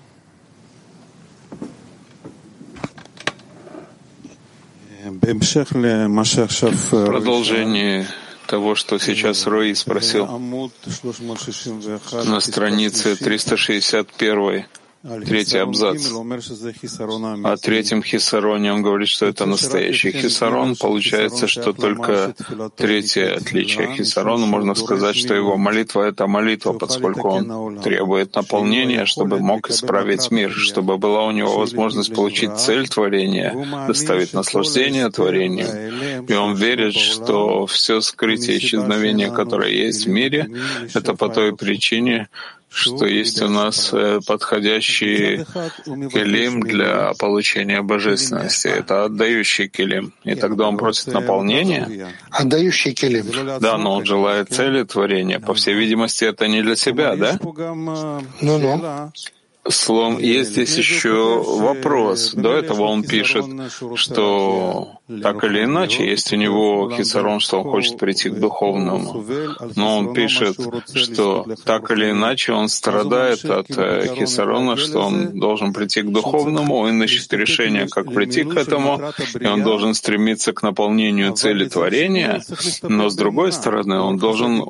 Продолжение того, что сейчас Рой спросил на странице 361 третий абзац. О третьем хисароне он говорит, что это настоящий хисарон. Получается, что только третье отличие хисарона, можно сказать, что его молитва — это молитва, поскольку он требует наполнения, чтобы мог исправить мир, чтобы была у него возможность получить цель творения, доставить наслаждение творению. И он верит, что все скрытие исчезновения, которое есть в мире, это по той причине, что есть у нас э, подходящий келим для получения божественности. Это отдающий келим. И тогда он просит наполнения. Отдающий келим. Да, но он желает цели творения. По всей видимости, это не для себя, да? Ну-ну. Словом, есть здесь еще вопрос. До этого он пишет, что так или иначе, есть у него хисарон, что он хочет прийти к духовному. Но он пишет, что так или иначе он страдает от э, хисарона, что он должен прийти к духовному, он ищет решение, как прийти к этому, и он должен стремиться к наполнению цели творения, но с другой стороны, он должен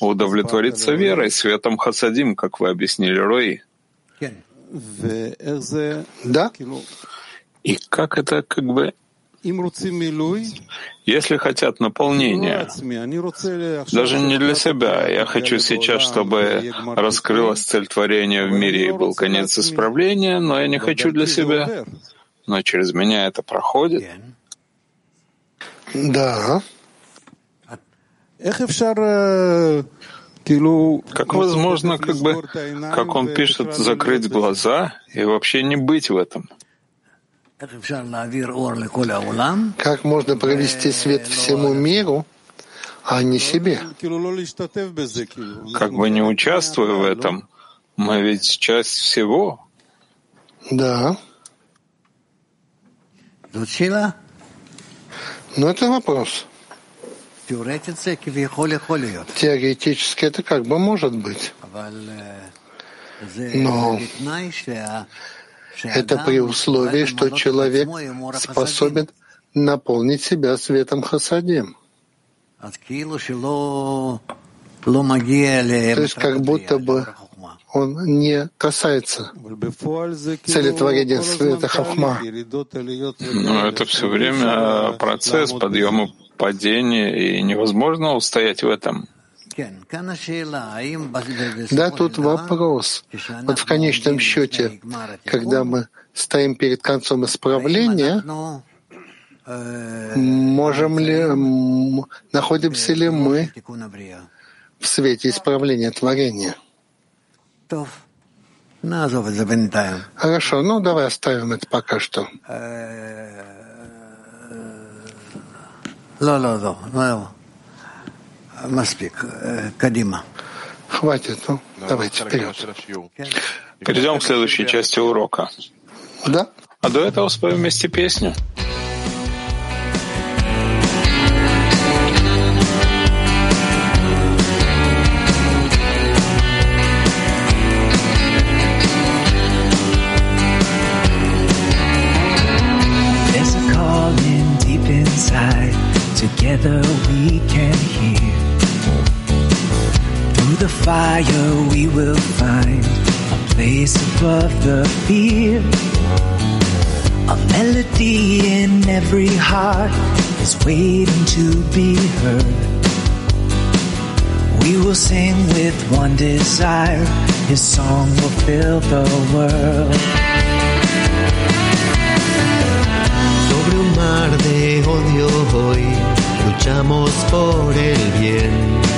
удовлетвориться верой, светом хасадим, как вы объяснили, Рои. Да? И как это как бы если хотят наполнения, даже не для себя, я хочу сейчас, чтобы раскрылась цель творения в мире и был конец исправления, но я не хочу для себя. Но через меня это проходит. Да. Как возможно, как бы, как он пишет, закрыть глаза и вообще не быть в этом? Как можно провести свет всему миру, а не себе? Как бы не участвуя в этом, мы ведь часть всего. Да. Но это вопрос. Теоретически это как бы может быть. Но это при условии, что человек способен наполнить себя светом хасадим. То есть как будто бы он не касается целетворения света хахма. Но это все время процесс подъема падения, и невозможно устоять в этом. Да, тут вопрос. Вот в конечном счете, когда мы стоим перед концом исправления, можем ли, находимся ли мы в свете исправления творения? Хорошо, ну давай оставим это пока что. Хватит, ну, давайте вперед. Перейдем к следующей части урока. Да? А до этого споем вместе песню. Fire we will find a place above the fear. A melody in every heart is waiting to be heard. We will sing with one desire, His song will fill the world. Sobre un mar de odio hoy luchamos por el bien.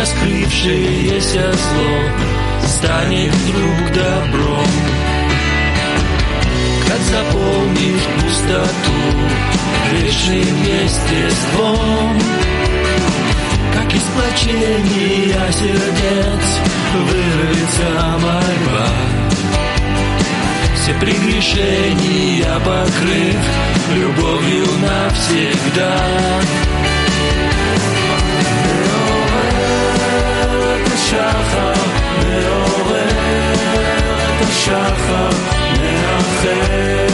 раскрывшееся зло станет вдруг добром, как заполнишь пустоту вечным естеством, как из плачения сердец вырвется мольба. Все прегрешения покрыв любовью навсегда. שחר מאחר